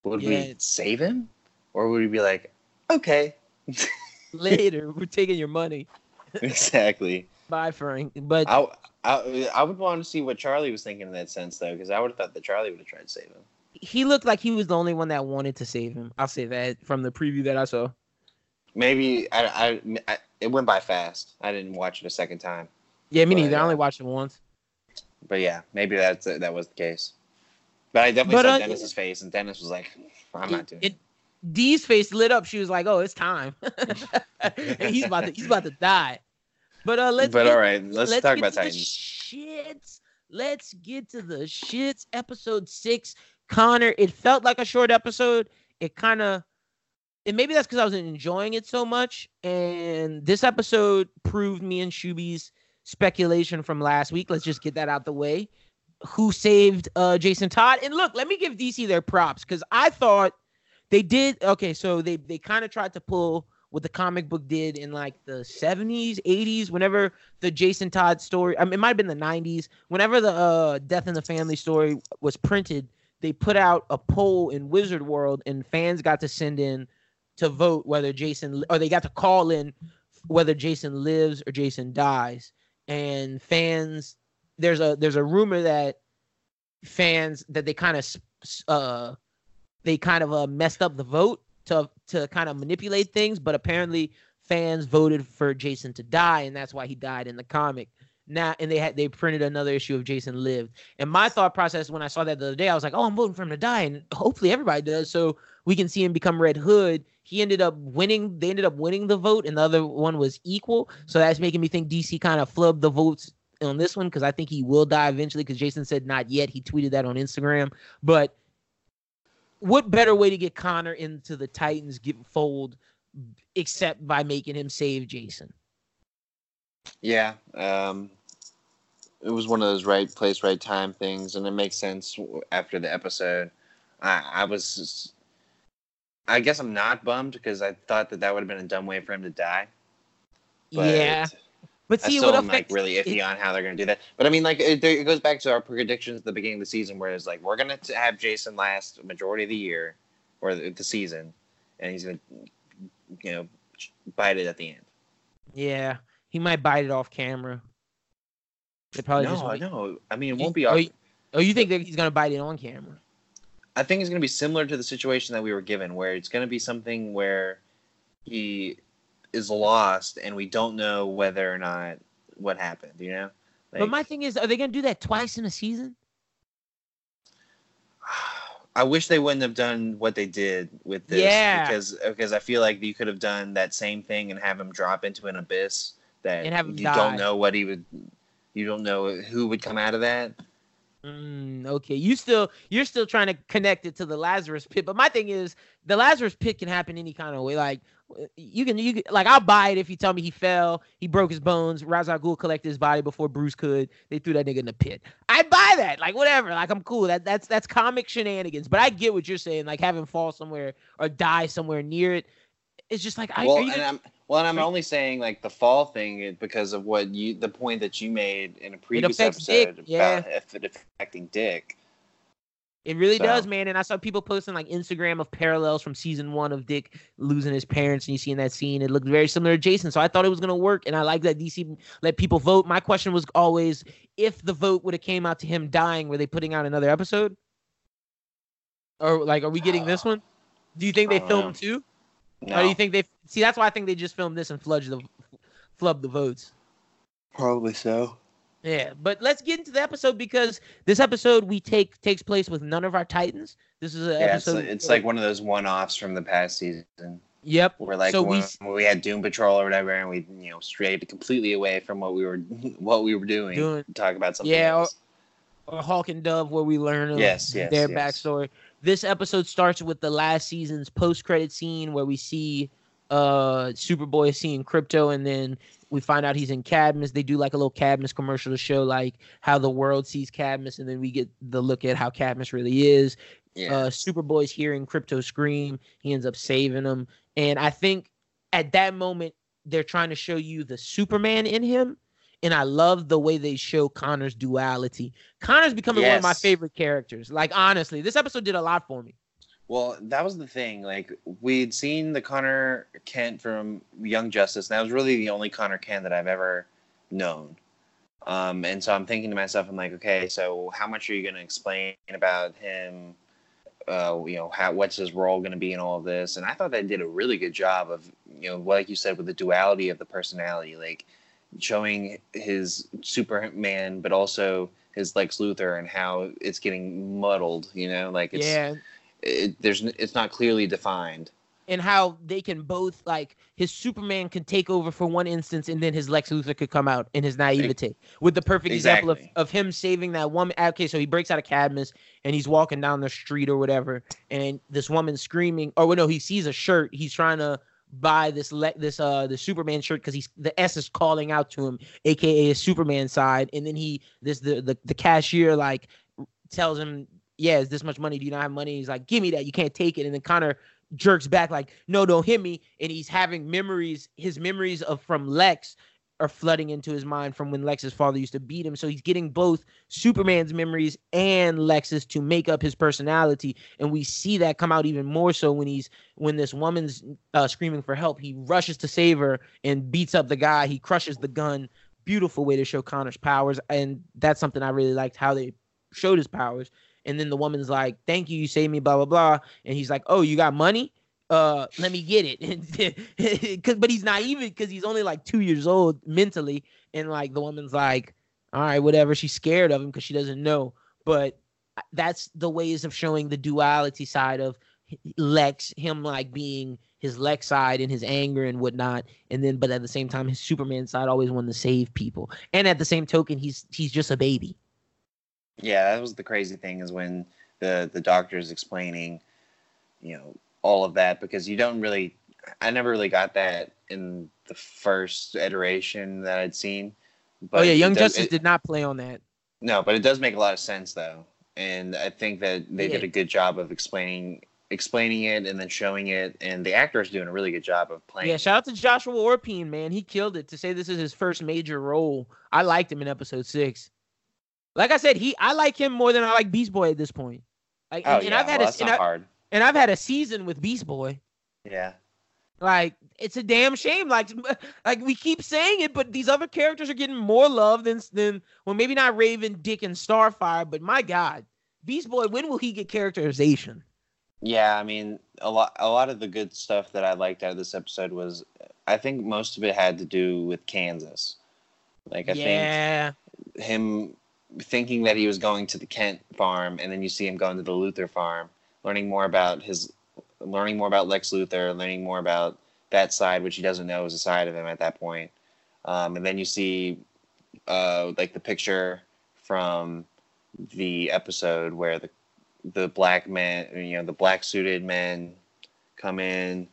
Would Yeah. we save him, or would we be like, okay, Later, we're taking your money. exactly? Bye, Frank. But I, I I would want to see what Charlie was thinking in that sense though, because I would have thought that Charlie would have tried to save him. he looked like he was the only one that wanted to save him. I'll say that from the preview that I saw. Maybe I, I, I it went by fast. I didn't watch it a second time. Yeah, me But, neither. I only uh, watched it once. But yeah, maybe that's that was the case. But I definitely But, saw uh, Dennis's face, and Dennis was like, "I'm not doing It- it." Dee's face lit up. She was like, "Oh, it's time." and he's about to he's about to die. But uh, let's but get, all right, let's, talk about Titans. shits. Let's get to the shits. Episode six. Connor. It felt like a short episode. It kind of. And maybe that's because I was enjoying it so much. And this episode proved me and Shuby's speculation from last week. Let's just get that out the way. Who saved uh, Jason Todd? And look, let me give DC their props because I thought they did okay. So they they kind of tried to pull what the comic book did in like the 70s, 80s, whenever the Jason Todd story, I mean, it might have been the 90s, whenever the uh, Death in the Family story was printed, they put out a poll in Wizard World and fans got to send in to vote whether Jason, or they got to call in whether Jason lives or Jason dies. And fans, there's a there's a rumor that fans that they kind of uh they kind of uh, messed up the vote to to kind of manipulate things, but apparently fans voted for Jason to die, and that's why he died in the comic. Now, and they had they printed another issue of Jason lived. And my thought process when I saw that the other day, I was like, oh, I'm voting for him to die, and hopefully everybody does, so we can see him become Red Hood. He ended up winning. They ended up winning the vote, and the other one was equal. So that's making me think DC kind of flubbed the votes on this one because I think he will die eventually. Because Jason said not yet. He tweeted that on Instagram, but what better way to get Connor into the Titans get fold except by making him save Jason? Yeah, um, it was one of those right place, right time things, and it makes sense after the episode. I, I was, I guess I'm not bummed because I thought that that would have been a dumb way for him to die. But yeah, but I see, still am like really iffy it- on how they're going to do that. But I mean, like it, it goes back to our predictions at the beginning of the season, where it's like we're going to have Jason last majority of the year or the, the season, and he's going to, you know, bite it at the end. Yeah, he might bite it off camera. They probably just no, wait. no. I mean, it You- won't be oh, you- Oh, you think that he's gonna bite it on camera? I think it's going to be similar to the situation that we were given, where it's going to be something where he is lost and we don't know whether or not what happened. You know. but my thing is, are they gonna do that twice in a season? I wish they wouldn't have done what they did with this. Yeah. Because because I feel like you could have done that same thing and have him drop into an abyss that And have you die. don't know what he would. You don't know who would come out of that. Mm, okay, you still you're still trying to connect it to the Lazarus pit, but my thing is the Lazarus pit can happen any kind of way. Like you can you can, like I'll buy it if you tell me he fell, he broke his bones, Ra's al Ghul collected his body before Bruce could. They threw that nigga in the pit. I'd buy that. Like whatever. Like I'm cool. That that's that's comic shenanigans. But I get what you're saying. Like having fall somewhere or die somewhere near it. It's just like I. well, and gonna- I'm well, and I'm only saying like the fall thing because of what you the point that you made in a previous Dick, episode yeah. about if it affecting Dick. It really So- does, man. And I saw people posting like Instagram of parallels from season one of Dick losing his parents, and you see in that scene, it looked very similar to Jason. So I thought it was gonna work, and I like that DC let people vote. My question was always, if the vote would have came out to him dying, were they putting out another episode? Or like, are we getting this one? Do you think they filmed know. two? No, Or do you think they see? That's why I think they just filmed this and fludged the flub the votes. probably so. Yeah, but let's get into the episode because this episode we take takes place with none of our Titans. This is an Yeah, it's, episode. it's like one of those one-offs from the past season. Yep. Where like So when, we we had Doom Patrol or whatever, and we you know strayed completely away from what we were what we were doing. Doing- talk about something Yeah, or- else. or Hawk and Dove, where we learn Yes, yes, their yes. backstory. This episode starts with the last season's post-credit scene where we see uh Superboy seeing Krypto, and then we find out he's in Cadmus. They do like a little Cadmus commercial to show like how the world sees Cadmus, and then we get the look at how Cadmus really is. Yeah. Uh, Superboy's hearing Krypto scream. He ends up saving him, and I think at that moment they're trying to show you the Superman in him. And I love the way they show Connor's duality. Connor's becoming one of my favorite characters. Like honestly, this episode did a lot for me. Well, that was the thing. Like we'd seen the Connor Kent from Young Justice, and that was really the only Connor Kent that I've ever known. Um, and so I'm thinking to myself, I'm like, okay, so how much are you going to explain about him? Uh, you know, how what's his role going to be in all of this? And I thought they did a really good job of you know, like you said, with the duality of the personality, like showing his Superman, but also his Lex Luthor and how it's getting muddled. You know, like it's yeah, it, there's it's not clearly defined. and how they can both like his Superman can take over for one instance, and then his Lex Luthor could come out in his naivete. With the perfect example of, of him saving that woman. Okay, so he breaks out of Cadmus and he's walking down the street or whatever, and this woman screaming. Or well, no, he sees a shirt. He's trying to buy this le- this uh the Superman shirt because he's the S is calling out to him, aka his Superman side, and then he this the the, the cashier like tells him, "Yeah, it's this much money. Do you not have money?" He's like, "Give me that. You can't take it." And then Connor jerks back like, "No, don't hit me." And he's having memories. His memories of from Lex are flooding into his mind from when Lex's father used to beat him. So he's getting both Superman's memories and Lex's to make up his personality. And we see that come out even more so when he's when this woman's uh, screaming for help. He rushes to save her and beats up the guy. He crushes the gun. Beautiful way to show Connor's powers, and that's something I really liked how they showed his powers. And then the woman's like, "Thank you, you saved me." Blah blah blah. And he's like, "Oh, you got money? Uh, let me get it." Cause, but he's naive because he's only like two years old mentally, and like the woman's like, "All right, whatever." She's scared of him because she doesn't know. But that's the ways of showing the duality side of Lex, him like being his Lex side and his anger and whatnot, and then but at the same time his Superman side always wanted to save people. And at the same token, he's he's just a baby. Yeah, that was the crazy thing is when the the doctor is explaining, you know, all of that because you don't really, I never really got that in the first iteration that I'd seen. oh yeah, Young does- Justice it- did not play on that. No, but it does make a lot of sense though, and I think that they Yeah. did a good job of explaining explaining it and then showing it, and the actor is doing a really good job of playing. Yeah, shout out to Joshua Orpin, man. He killed it. To say this is his first major role, I liked him in episode six. Like I said, he I like him more than I like Beast Boy at this point. Like, Oh and, and yeah, I've had well, a and, I, hard. and I've had a season with Beast Boy. Yeah, Like it's a damn shame. Like like we keep saying it, but these other characters are getting more love than than well maybe not Raven, Dick, and Starfire, but my God, Beast Boy, when will he get characterization? yeah. I mean, a lot a lot of the good stuff that I liked out of this episode was, I think most of it had to do with Kansas. Like I think him thinking that he was going to the Kent farm, and then you see him going to the Luthor farm, learning more about his, learning more about Lex Luthor, learning more about that side, which he doesn't know is a side of him at that point. Um, and then you see, uh, like the picture from the episode where the the black man, you know, the black suited men come in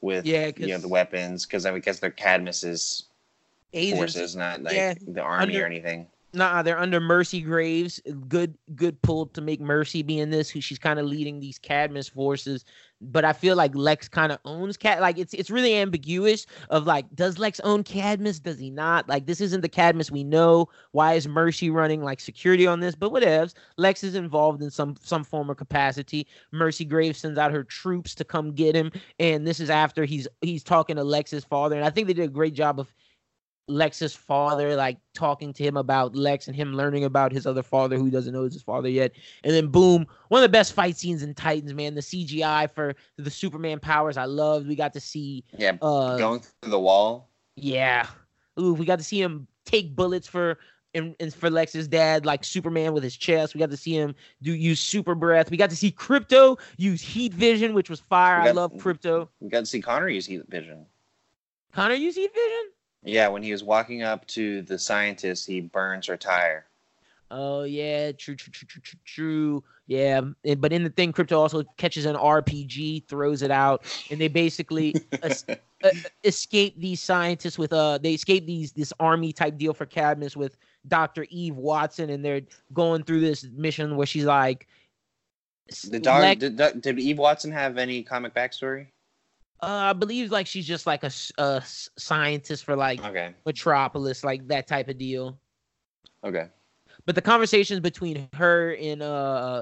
with Yeah, you know the weapons because I guess they're Cadmus's agents. forces, not like Yeah, the army under- or anything. Nah, they're under Mercy Graves. Good, good pull to make Mercy be in this. Who she's kind of leading these Cadmus forces, but I feel like Lex kind of owns Cad. Like it's it's really ambiguous. Of like, does Lex own Cadmus? Does he not? Like this isn't the Cadmus we know. Why is Mercy running like security on this? But whatevs. Lex is involved in some some form or capacity. Mercy Graves sends out her troops to come get him, and this is after he's he's talking to Lex's father, and I think they did a great job of Lex's father, like talking to him about Lex and him learning about his other father who doesn't know is his father yet. And then boom, one of the best fight scenes in Titans, man. The CGI for the Superman powers I loved. We got to see Yeah, uh going through the wall. yeah. Ooh, we got to see him take bullets for and, and for Lex's dad, like Superman with his chest. We got to see him do use super breath. We got to see Krypto use heat vision, which was fire. We I love Krypto. We got to see Connor use heat vision. Connor use heat vision? Yeah, when he was walking up to the scientist, he burns her tire. Oh yeah, true, true, true, true, true, true. Yeah, but in the thing, Krypto also catches an RPG, throws it out, and they basically es- uh, escape these scientists with uh, they escape these this army type deal for Cadmus with Doctor Eve Watson, and they're going through this mission where she's like, The dog. Did, did did Eve Watson have any comic backstory? Uh, I believe like she's just like a, a scientist for like Okay. Metropolis, like that type of deal. Okay. but the conversations between her and uh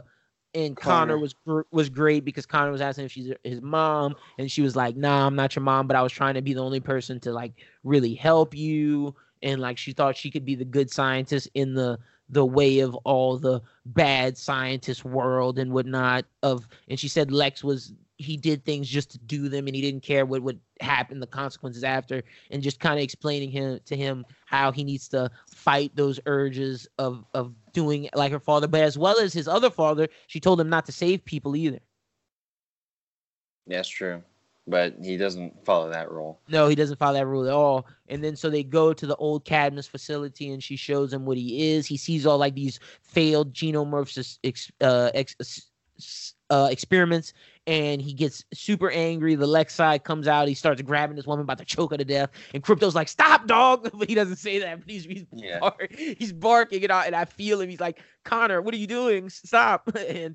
and Connor, Connor. was gr- was great because Connor was asking if she's his mom, and she was like, "Nah, I'm not your mom, but I was trying to be the only person to like really help you." And like she thought she could be the good scientist in the the way of all the bad scientist world and whatnot. Of and she said Lex was he did things just to do them and he didn't care what would happen the consequences after and just kind of explaining him to him how he needs to fight those urges of of doing like her father but as well as his other father she told him not to save people either That's true, but he doesn't follow that rule. no he doesn't follow that rule at all and then so they go to the old cadmus facility and she shows him what he is he sees all like these failed genomorphs uh, ex, uh, experiments and he gets super angry. The Lex side comes out. He starts grabbing this woman, about to choke her to death. And Krypto's like, "Stop, dog!" But he doesn't say that. But he's he's, Yeah. bark, he's barking it out, and I feel him. He's like, "Connor, what are you doing? Stop!" And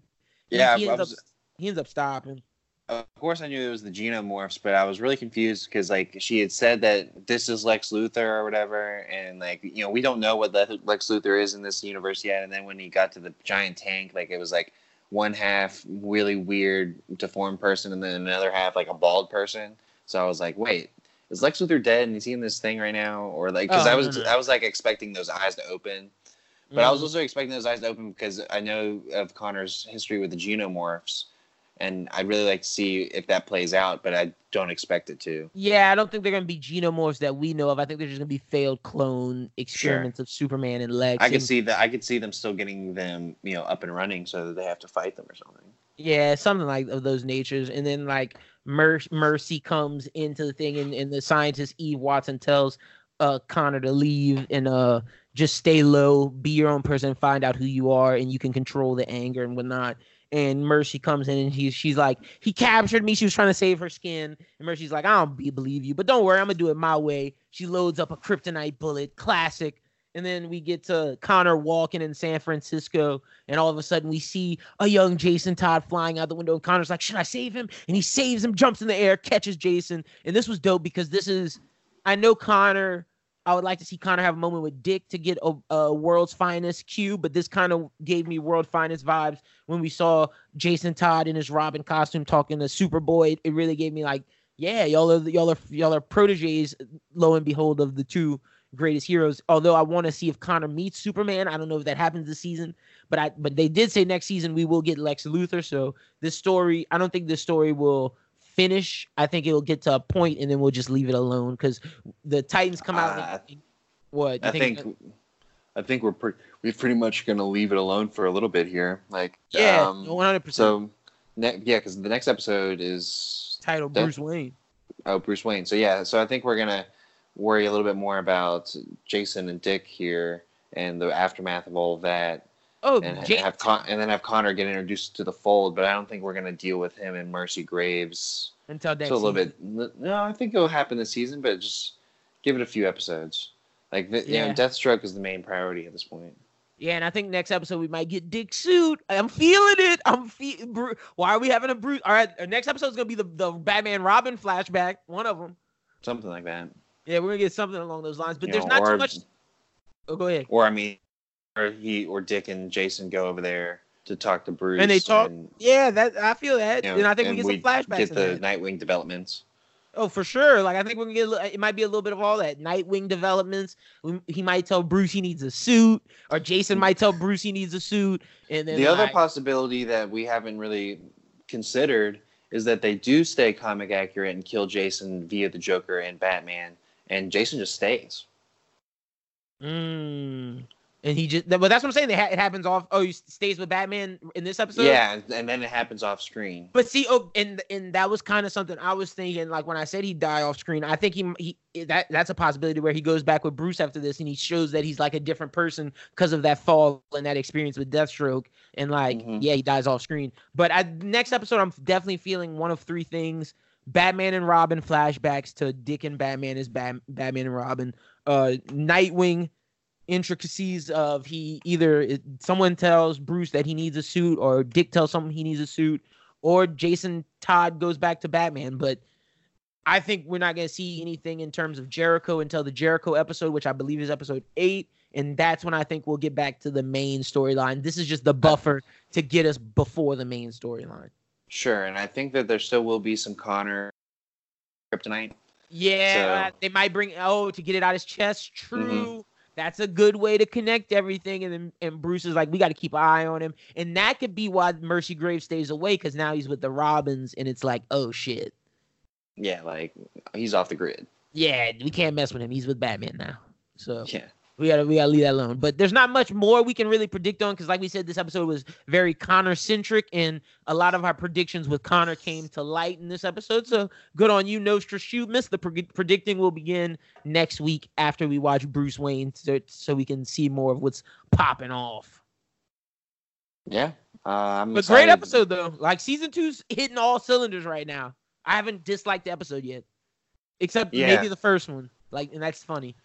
he- Yeah, he, I ends was- up he ends up stopping. Of course, I knew it was the Genomorphs, but I was really confused because like she had said that this is Lex Luthor or whatever, and like you know we don't know what Lex Luthor is in this universe yet. And then when he got to the giant tank, like it was like one half really weird deformed person, and then another half like a bald person. So I was like, wait, is Lex Luthor dead and is he in this thing right now, or like because Oh, I was no. I was like expecting those eyes to open. But I was Mhm. also expecting those eyes to open because I know of Connor's history with the Genomorphs, and I'd really like to see if that plays out, but I don't expect it to. Yeah, I don't think they're gonna be genomorphs that we know of. I think they're just gonna be failed clone experiments of Superman and Lex. I could and- see that. I could see them still getting them, you know, up and running, so that they have to fight them or something. Yeah, something like of those natures. And then like Mer- Mercy comes into the thing, and, and the scientist Eve Watson tells uh Connor to leave and uh just stay low, be your own person, find out who you are, and you can control the anger and whatnot. And Mercy comes in and he's she's like, he captured me. She was trying to save her skin. And Mercy's like, I don't be, believe you, but don't worry, I'm gonna do it my way. She loads up a kryptonite bullet, classic. And then we get to Connor walking in San Francisco, and all of a sudden we see a young Jason Todd flying out the window. And Connor's like, Should I save him? And he saves him, jumps in the air, catches Jason. And this was dope because this is, I know Connor. I would like to see Connor have a moment with Dick to get a, a world's finest cue, but this kind of gave me world finest vibes when we saw Jason Todd in his Robin costume talking to Superboy. It really gave me like, yeah, y'all are y'all are y'all are proteges, lo and behold, of the two greatest heroes. Although I want to see if Connor meets Superman. I don't know if that happens this season, but I but they did say next season we will get Lex Luthor. So this story, I don't think this story will finish. I think it'll get to a point and then we'll just leave it alone because the Titans come out. Uh, and- what I think, I think we're pre- we're pretty much gonna leave it alone for a little bit here. Like, Yeah, um, one hundred percent. so, ne- yeah, because the next episode is titled Bruce Wayne. oh Bruce Wayne. So yeah, so I think we're gonna worry a little bit more about Jason and Dick here and the aftermath of all of that. Oh, and have Con- and then have Connor get introduced to the fold. But I don't think we're gonna deal with him and Mercy Graves until next until a little season. bit. No, I think it'll happen this season, but just give it a few episodes. Like the, you Yeah. know, Deathstroke is the main priority at this point. Yeah, and I think next episode we might get Dick suit. I'm feeling it. I'm fe- Bru- Why are we having a Bruce? All right, our next episode is gonna be the the Batman Robin flashback. One of them. Something like that. Yeah, we're gonna get something along those lines. But You there's know, not or, too much. Oh, go ahead. Or I mean, he or Dick and Jason go over there to talk to Bruce, And they talk- and, Yeah, that I feel that, you know, and I think we get some flashbacks. Get the. Nightwing developments. Oh, for sure. Like I think we're gonna get. It might be a little bit of all that. Nightwing developments. He might tell Bruce he needs a suit, or Jason might tell Bruce he needs a suit, and then the other possibility that we haven't really considered is that they do stay comic accurate and kill Jason via the Joker and Batman, and Jason just stays. Mm. And he just, but that's what I'm saying. Ha- it happens off. Oh, he stays with Batman in this episode. yeah, and then it happens off screen. But see, oh, and and that was kind of something I was thinking. Like when I said he'd die off screen, I think he he that that's a possibility where he goes back with Bruce after this, and he shows that he's like a different person because of that fall and that experience with Deathstroke, and like Mhm. yeah, he dies off screen. But I, next episode, I'm definitely feeling one of three things: Batman and Robin flashbacks to Dick and Batman as Bat, Batman and Robin, uh, Nightwing intricacies of he either someone tells Bruce that he needs a suit or Dick tells someone he needs a suit or Jason Todd goes back to Batman. But I think we're not going to see anything in terms of Jericho until the Jericho episode which I believe is episode 8 and that's when I think we'll get back to the main storyline. This is just the buffer to get us before the main storyline. Sure, and I think that there still will be some Connor kryptonite. yeah So- uh, they might bring oh to get it out of his chest. True That's a good way to connect everything. And then and Bruce is like, we got to keep an eye on him. And that could be why Mercy Grave stays away because now he's with the Robins, and it's like, oh shit. Yeah, like he's off the grid. Yeah, we can't mess with him. He's with Batman now. So Yeah. We gotta we gotta leave that alone. But there's not much more we can really predict on because, like we said, this episode was very Connor centric, and a lot of our predictions with Connor came to light in this episode. So good on you, Nostra Shoot Miss. The pre- predicting will begin next week after we watch Bruce Wayne, so, so we can see more of what's popping off. Yeah. Uh, I'm But great episode though. Like season two's hitting all cylinders right now. I haven't disliked the episode yet, except Yeah. maybe the first one. Like, and that's funny.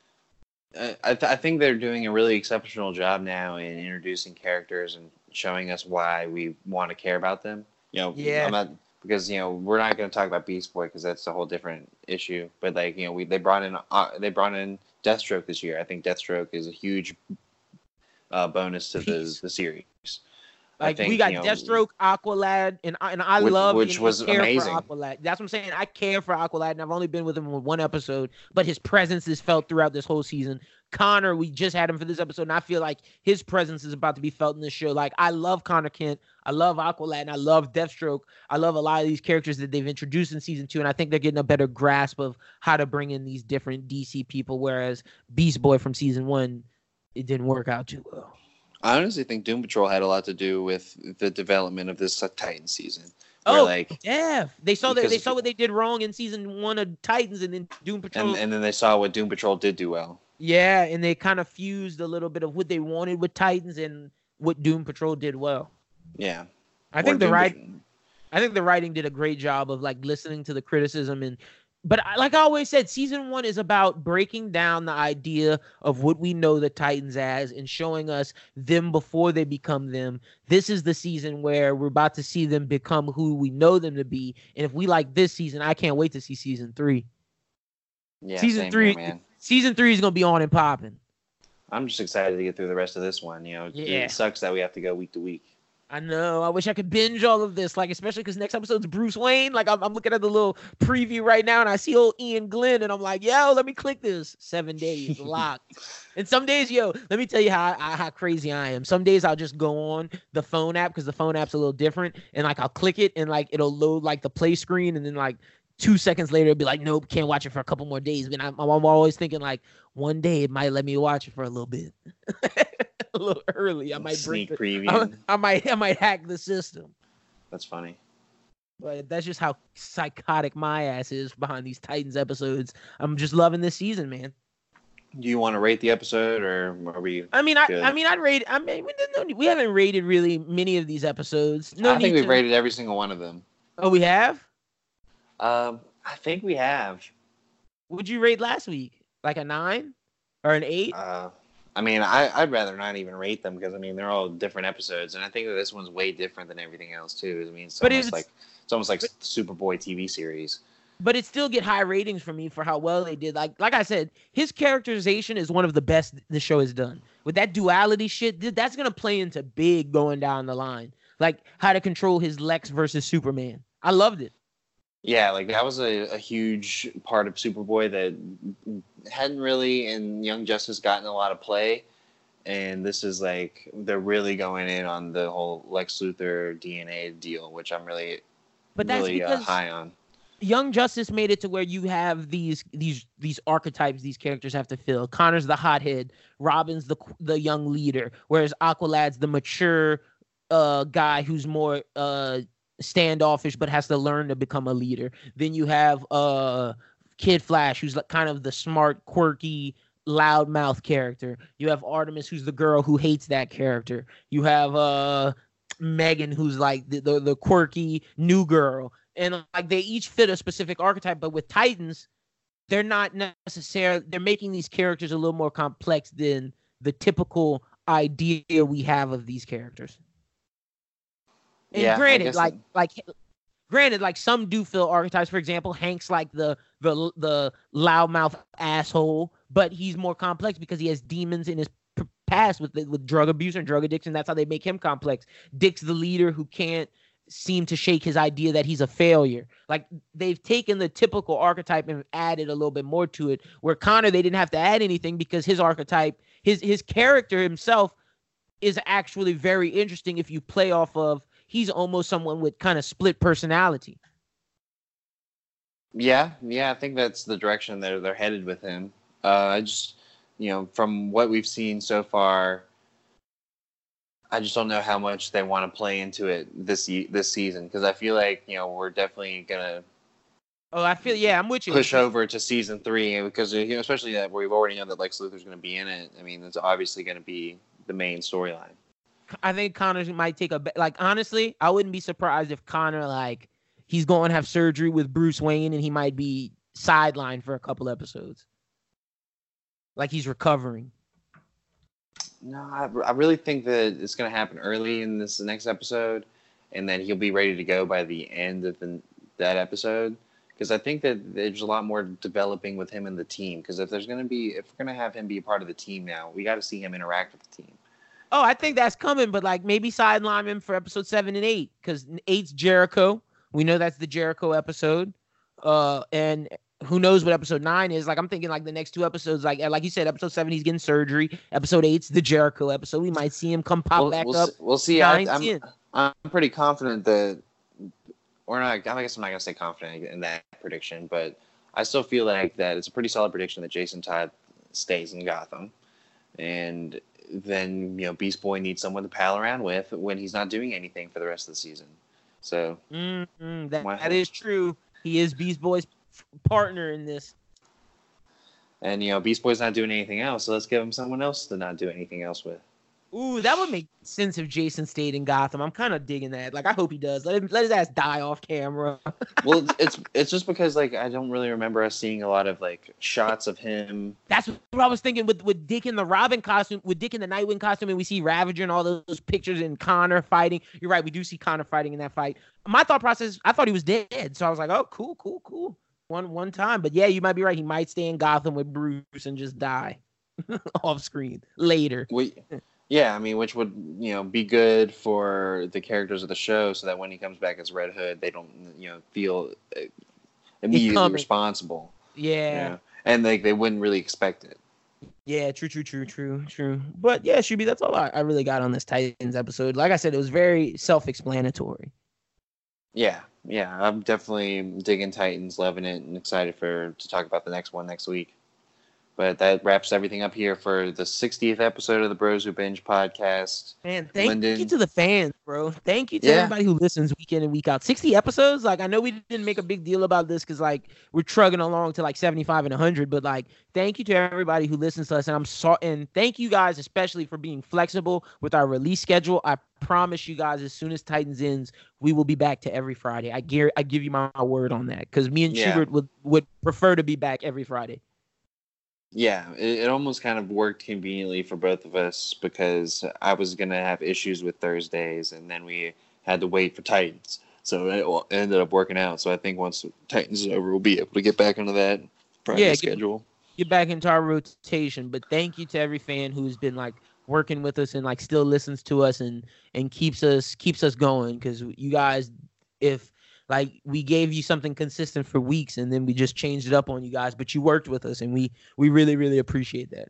Uh, I, th- I think they're doing a really exceptional job now in introducing characters and showing us why we want to care about them. You know, Yeah. I'm not because you know we're not going to talk about Beast Boy because that's a whole different issue. But like you know, we they brought in uh, they brought in Deathstroke this year. I think Deathstroke is a huge uh, bonus to the the series. Like we got you know, Deathstroke, Aqualad, and and I Which- love which was amazing. Aqualad. That's what I'm saying. I care for Aqualad, and I've only been with him in one episode, but his presence is felt throughout this whole season. Connor, we just had him for this episode, and I feel like his presence is about to be felt in this show. Like I love Connor Kent, I love Aqualad, and I love Deathstroke. I love a lot of these characters that they've introduced in season two, and I think they're getting a better grasp of how to bring in these different DC people. Whereas Beast Boy from season one, it didn't work out too well. I honestly think Doom Patrol had a lot to do with the development of this Titan season. Oh, like Yeah, they saw that they saw what they did wrong in season one of Titans, and then Doom Patrol. and, and then they saw what Doom Patrol did do well. yeah, and they kind of fused a little bit of what they wanted with Titans and what Doom Patrol did well. Yeah. I think Or the Doom right, Pat- I think the writing did a great job of like listening to the criticism and. But I- like I always said, season one is about breaking down the idea of what we know the Titans as and showing us them before they become them. This is the season where we're about to see them become who we know them to be. And if we like this season, I can't wait to see season three. Yeah, Season three- here, man. Season three is gonna be on and popping. I'm just excited to get through the rest of this one. You know, Yeah. it sucks that we have to go week to week. I know. I wish I could binge all of this, like especially because next episode's Bruce Wayne. Like I'm, I'm looking at the little preview right now, and I see old Iain Glen, and I'm like, yo, let me click this. Seven days locked. and some days, yo, let me tell you how I, how crazy I am. Some days I'll just go on the phone app because the phone app's a little different, and like I'll click it, and like it'll load like the play screen, and then like two seconds later, be like, nope, can't watch it for a couple more days. But I'm, I'm always thinking like one day it might let me watch it for a little bit, a little early. I might break sneak preview. I, I might I might hack the system. That's funny. But that's just how psychotic my ass is behind these Titans episodes. I'm just loving this season, man. Do you want to rate the episode, or are we? I mean, I, Good. I mean, I'd rate. I mean, we, we haven't rated really many of these episodes. No I think we've to- rated every single one of them. Oh, we have. Um, I think we have. Would you rate last week? Like a nine or an eight? Uh, I mean, I, I'd rather not even rate them because I mean they're all different episodes, and I think that this one's way different than everything else too. I mean, it's But almost it's- like it's almost like the Superboy TV series. but it still get high ratings from me for how well they did. Like like I said, his characterization is one of the best the show has done. With that duality shit, that's gonna play into big going down the line. Like how to control his Lex versus Superman. I loved it. Yeah, like that was a, a huge part of Superboy that hadn't really in Young Justice gotten a lot of play. And this is like they're really going in on the whole Lex Luthor DNA deal, which I'm really, But that's really uh, high on. Young Justice made it to where you have these these these archetypes these characters have to fill. Connor's the hothead, Robin's the the young leader, whereas Aqualad's the mature uh guy who's more uh standoffish but has to learn to become a leader. Then you have uh Kid Flash who's like kind of the smart, quirky, loudmouth character. You have Artemis who's the girl who hates that character. You have uh Megan who's like the, the, the quirky new girl and like they each fit a specific archetype but with titans they're not necessarily they're making these characters a little more complex than the typical idea we have of these characters and Yeah, granted like it- like granted like some do fill archetypes for example hank's like the the the loudmouth asshole but he's more complex because he has demons in his past with with drug abuse and drug addiction that's how they make him complex dick's the leader who can't seem to shake his idea that he's a failure. Like they've taken the typical archetype and added a little bit more to it. Where Connor, they didn't have to add anything because his archetype his his character himself is actually very interesting if you play off of he's almost someone with kind of split personality. Yeah, yeah, I think that's the direction they're they're headed with him. Uh, I just, you know, from what we've seen so far, I just don't know how much they want to play into it this this season because I feel like you know we're definitely gonna. Oh, I feel yeah, I'm with you. Push over to season three because you know, especially that we've already know that Lex Luthor's going to be in it. I mean, it's obviously going to be the main storyline. I think Connor might take a like. Honestly, I wouldn't be surprised if Connor like he's going to have surgery with Bruce Wayne and he might be sidelined for a couple episodes. Like he's recovering. No, I, I really think that it's going to happen early in this next episode, and then he'll be ready to go by the end of the, that episode. Because I think that there's a lot more developing with him and the team. Because if there's going to be, if we're going to have him be a part of the team now, we got to see him interact with the team. Oh, I think that's coming, but like maybe sideline him for episode seven and eight because eight's Jericho. We know that's the Jericho episode. Uh, and who knows what episode nine is? Like I'm thinking like the next two episodes, like like you said, episode seven he's getting surgery. Episode eight's the Jericho episode. We might see him come pop we'll, back we'll up. See, we'll see. I, am I'm pretty confident that, or not. I guess I'm not gonna say confident in that prediction, but I still feel like that it's a pretty solid prediction that Jason Todd stays in Gotham, and then you know Beast Boy needs someone to pal around with when he's not doing anything for the rest of the season. So mm-hmm, that, that is true. He is Beast Boy's partner in this. And you know, Beast Boy's not doing anything else, so let's give him someone else to not do anything else with. Ooh, that would make sense if Jason stayed in Gotham. I'm kind of digging that. Like, I hope he does. Let him, let his ass die off camera. well, it's it's just because like I don't really remember us seeing a lot of like shots of him. That's what I was thinking with with Dick in the Robin costume, with Dick in the Nightwing costume, and we see Ravager and all those pictures and Connor fighting. You're right, we do see Connor fighting in that fight. My thought process, I thought he was dead, so I was like, oh, cool, cool, cool. One one time, but yeah, you might be right. He might stay in Gotham with Bruce and just die off screen later. Wait. Yeah, I mean, which would you know be good for the characters of the show, so that when he comes back as Red Hood, they don't you know feel uh, immediately responsible. Yeah, you know? and like they wouldn't really expect it. Yeah, true, true, true, true, true. But yeah, Shuby, that's all I, I really got on this Titans episode. Like I said, it was very self-explanatory. Yeah, yeah, I'm definitely digging Titans, loving it, and excited for to talk about the next one next week. But that wraps everything up here for the 60th episode of the Bros Who Binge podcast. Man, thank you to the fans, bro. Thank you to yeah. everybody who listens week in and week out. 60 episodes. Like, I know we didn't make a big deal about this because, like, we're trugging along to like 75 and 100. But, like, thank you to everybody who listens to us. And I'm sorry. And thank you guys, especially for being flexible with our release schedule. I promise you guys, as soon as Titans ends, we will be back to every Friday. I, gear, I give you my, my word on that because me and yeah. Schubert would, would prefer to be back every Friday. Yeah, it, it, almost kind of worked conveniently for both of us because I was gonna have issues with Thursdays, and then we had to wait for Titans, so it, ended up working out. So I think once Titans is over, we'll be able to get back into that Friday yeah, schedule. Get, get back into our rotation. But thank you to every fan who's been like working with us and like still listens to us and and keeps us keeps us going because you guys if like we gave you something consistent for weeks and then we just changed it up on you guys but you worked with us and we we really really appreciate that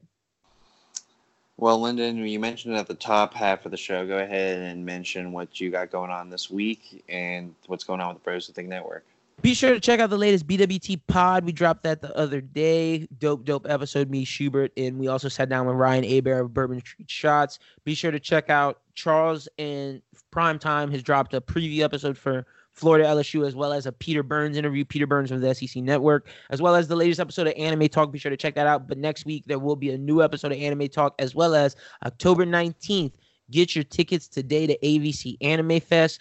well lyndon you mentioned at the top half of the show go ahead and mention what you got going on this week and what's going on with the bros who think network be sure to check out the latest BWT pod. We dropped that the other day. Dope, dope episode. Me, Schubert, and we also sat down with Ryan Aber of Bourbon Street Shots. Be sure to check out Charles and Prime Time has dropped a preview episode for Florida LSU, as well as a Peter Burns interview, Peter Burns from the SEC Network, as well as the latest episode of Anime Talk. Be sure to check that out. But next week, there will be a new episode of Anime Talk, as well as October 19th. Get your tickets today to AVC Anime Fest.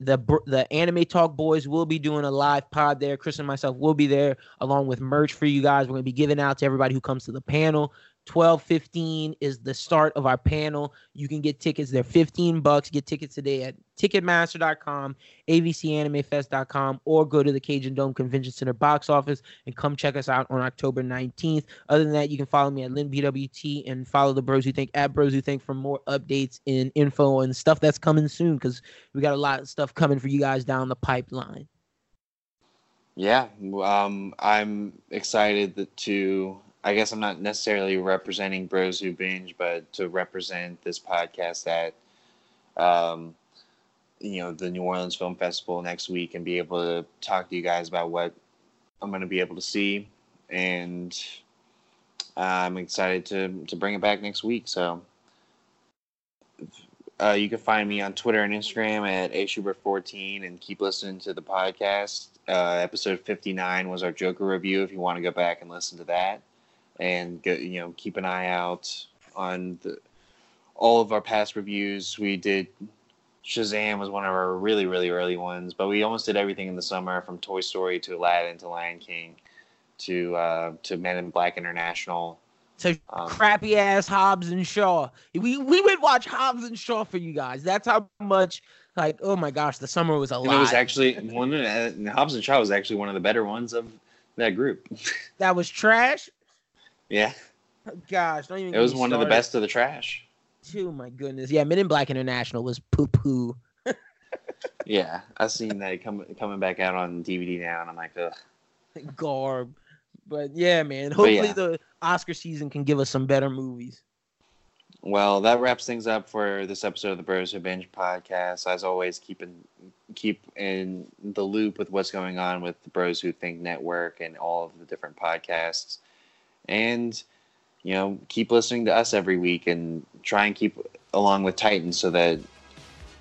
The, the Anime Talk boys will be doing a live pod there. Chris and myself will be there along with merch for you guys. We're going to be giving out to everybody who comes to the panel. 12:15 is the start of our panel. You can get tickets. They're 15 bucks. Get tickets today at ticketmaster.com, avcanimefest.com, or go to the Cajundome Convention Center box office and come check us out on October 19th. Other than that, you can follow me at LynnBWT and follow the Bros Who Think at Bros Who Think for more updates and info and stuff that's coming soon because we got a lot of stuff coming for you guys down the pipeline. Yeah, um, I'm excited to I guess I'm not necessarily representing Bros Who Binge, but to represent this podcast at, um, you know, the New Orleans Film Festival next week and be able to talk to you guys about what I'm going to be able to see. And I'm excited to, to bring it back next week. So uh, you can find me on Twitter and Instagram at ashubert14 and keep listening to the podcast. Uh, episode 59 was our Joker review. If you want to go back and listen to that, and go, you know, keep an eye out on the, all of our past reviews. We did Shazam was one of our really really early ones, but we almost did everything in the summer from Toy Story to Aladdin to Lion King to uh, to Men in Black International to um, crappy ass Hobbs and Shaw. We we would watch Hobbs and Shaw for you guys. That's how much like oh my gosh, the summer was a lot. It was actually one of the, Hobbs and Shaw was actually one of the better ones of that group. that was trash. Yeah. Gosh, don't even. It was one started. of the best of the trash. Oh my goodness, yeah, Men in Black International was poo poo. yeah, I've seen that coming coming back out on DVD now, and I'm like, ugh. Garb. But yeah, man. Hopefully yeah. the Oscar season can give us some better movies. Well, that wraps things up for this episode of the Bros Who Binge podcast. As always, keep in keep in the loop with what's going on with the Bros Who Think Network and all of the different podcasts, and you know, keep listening to us every week and try and keep along with Titan so that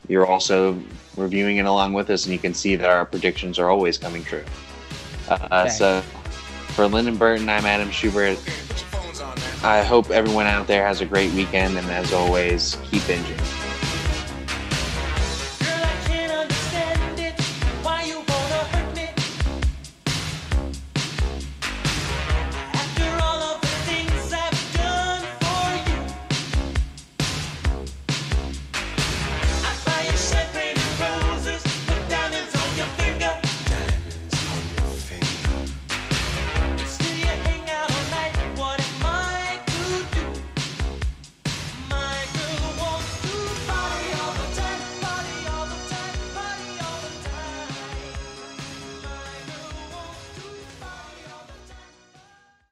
you're also reviewing it along with us, and you can see that our predictions are always coming true. Uh, okay. So for Lyndon Burton, I'm Adam Schubert. I hope everyone out there has a great weekend, and as always, keep binging.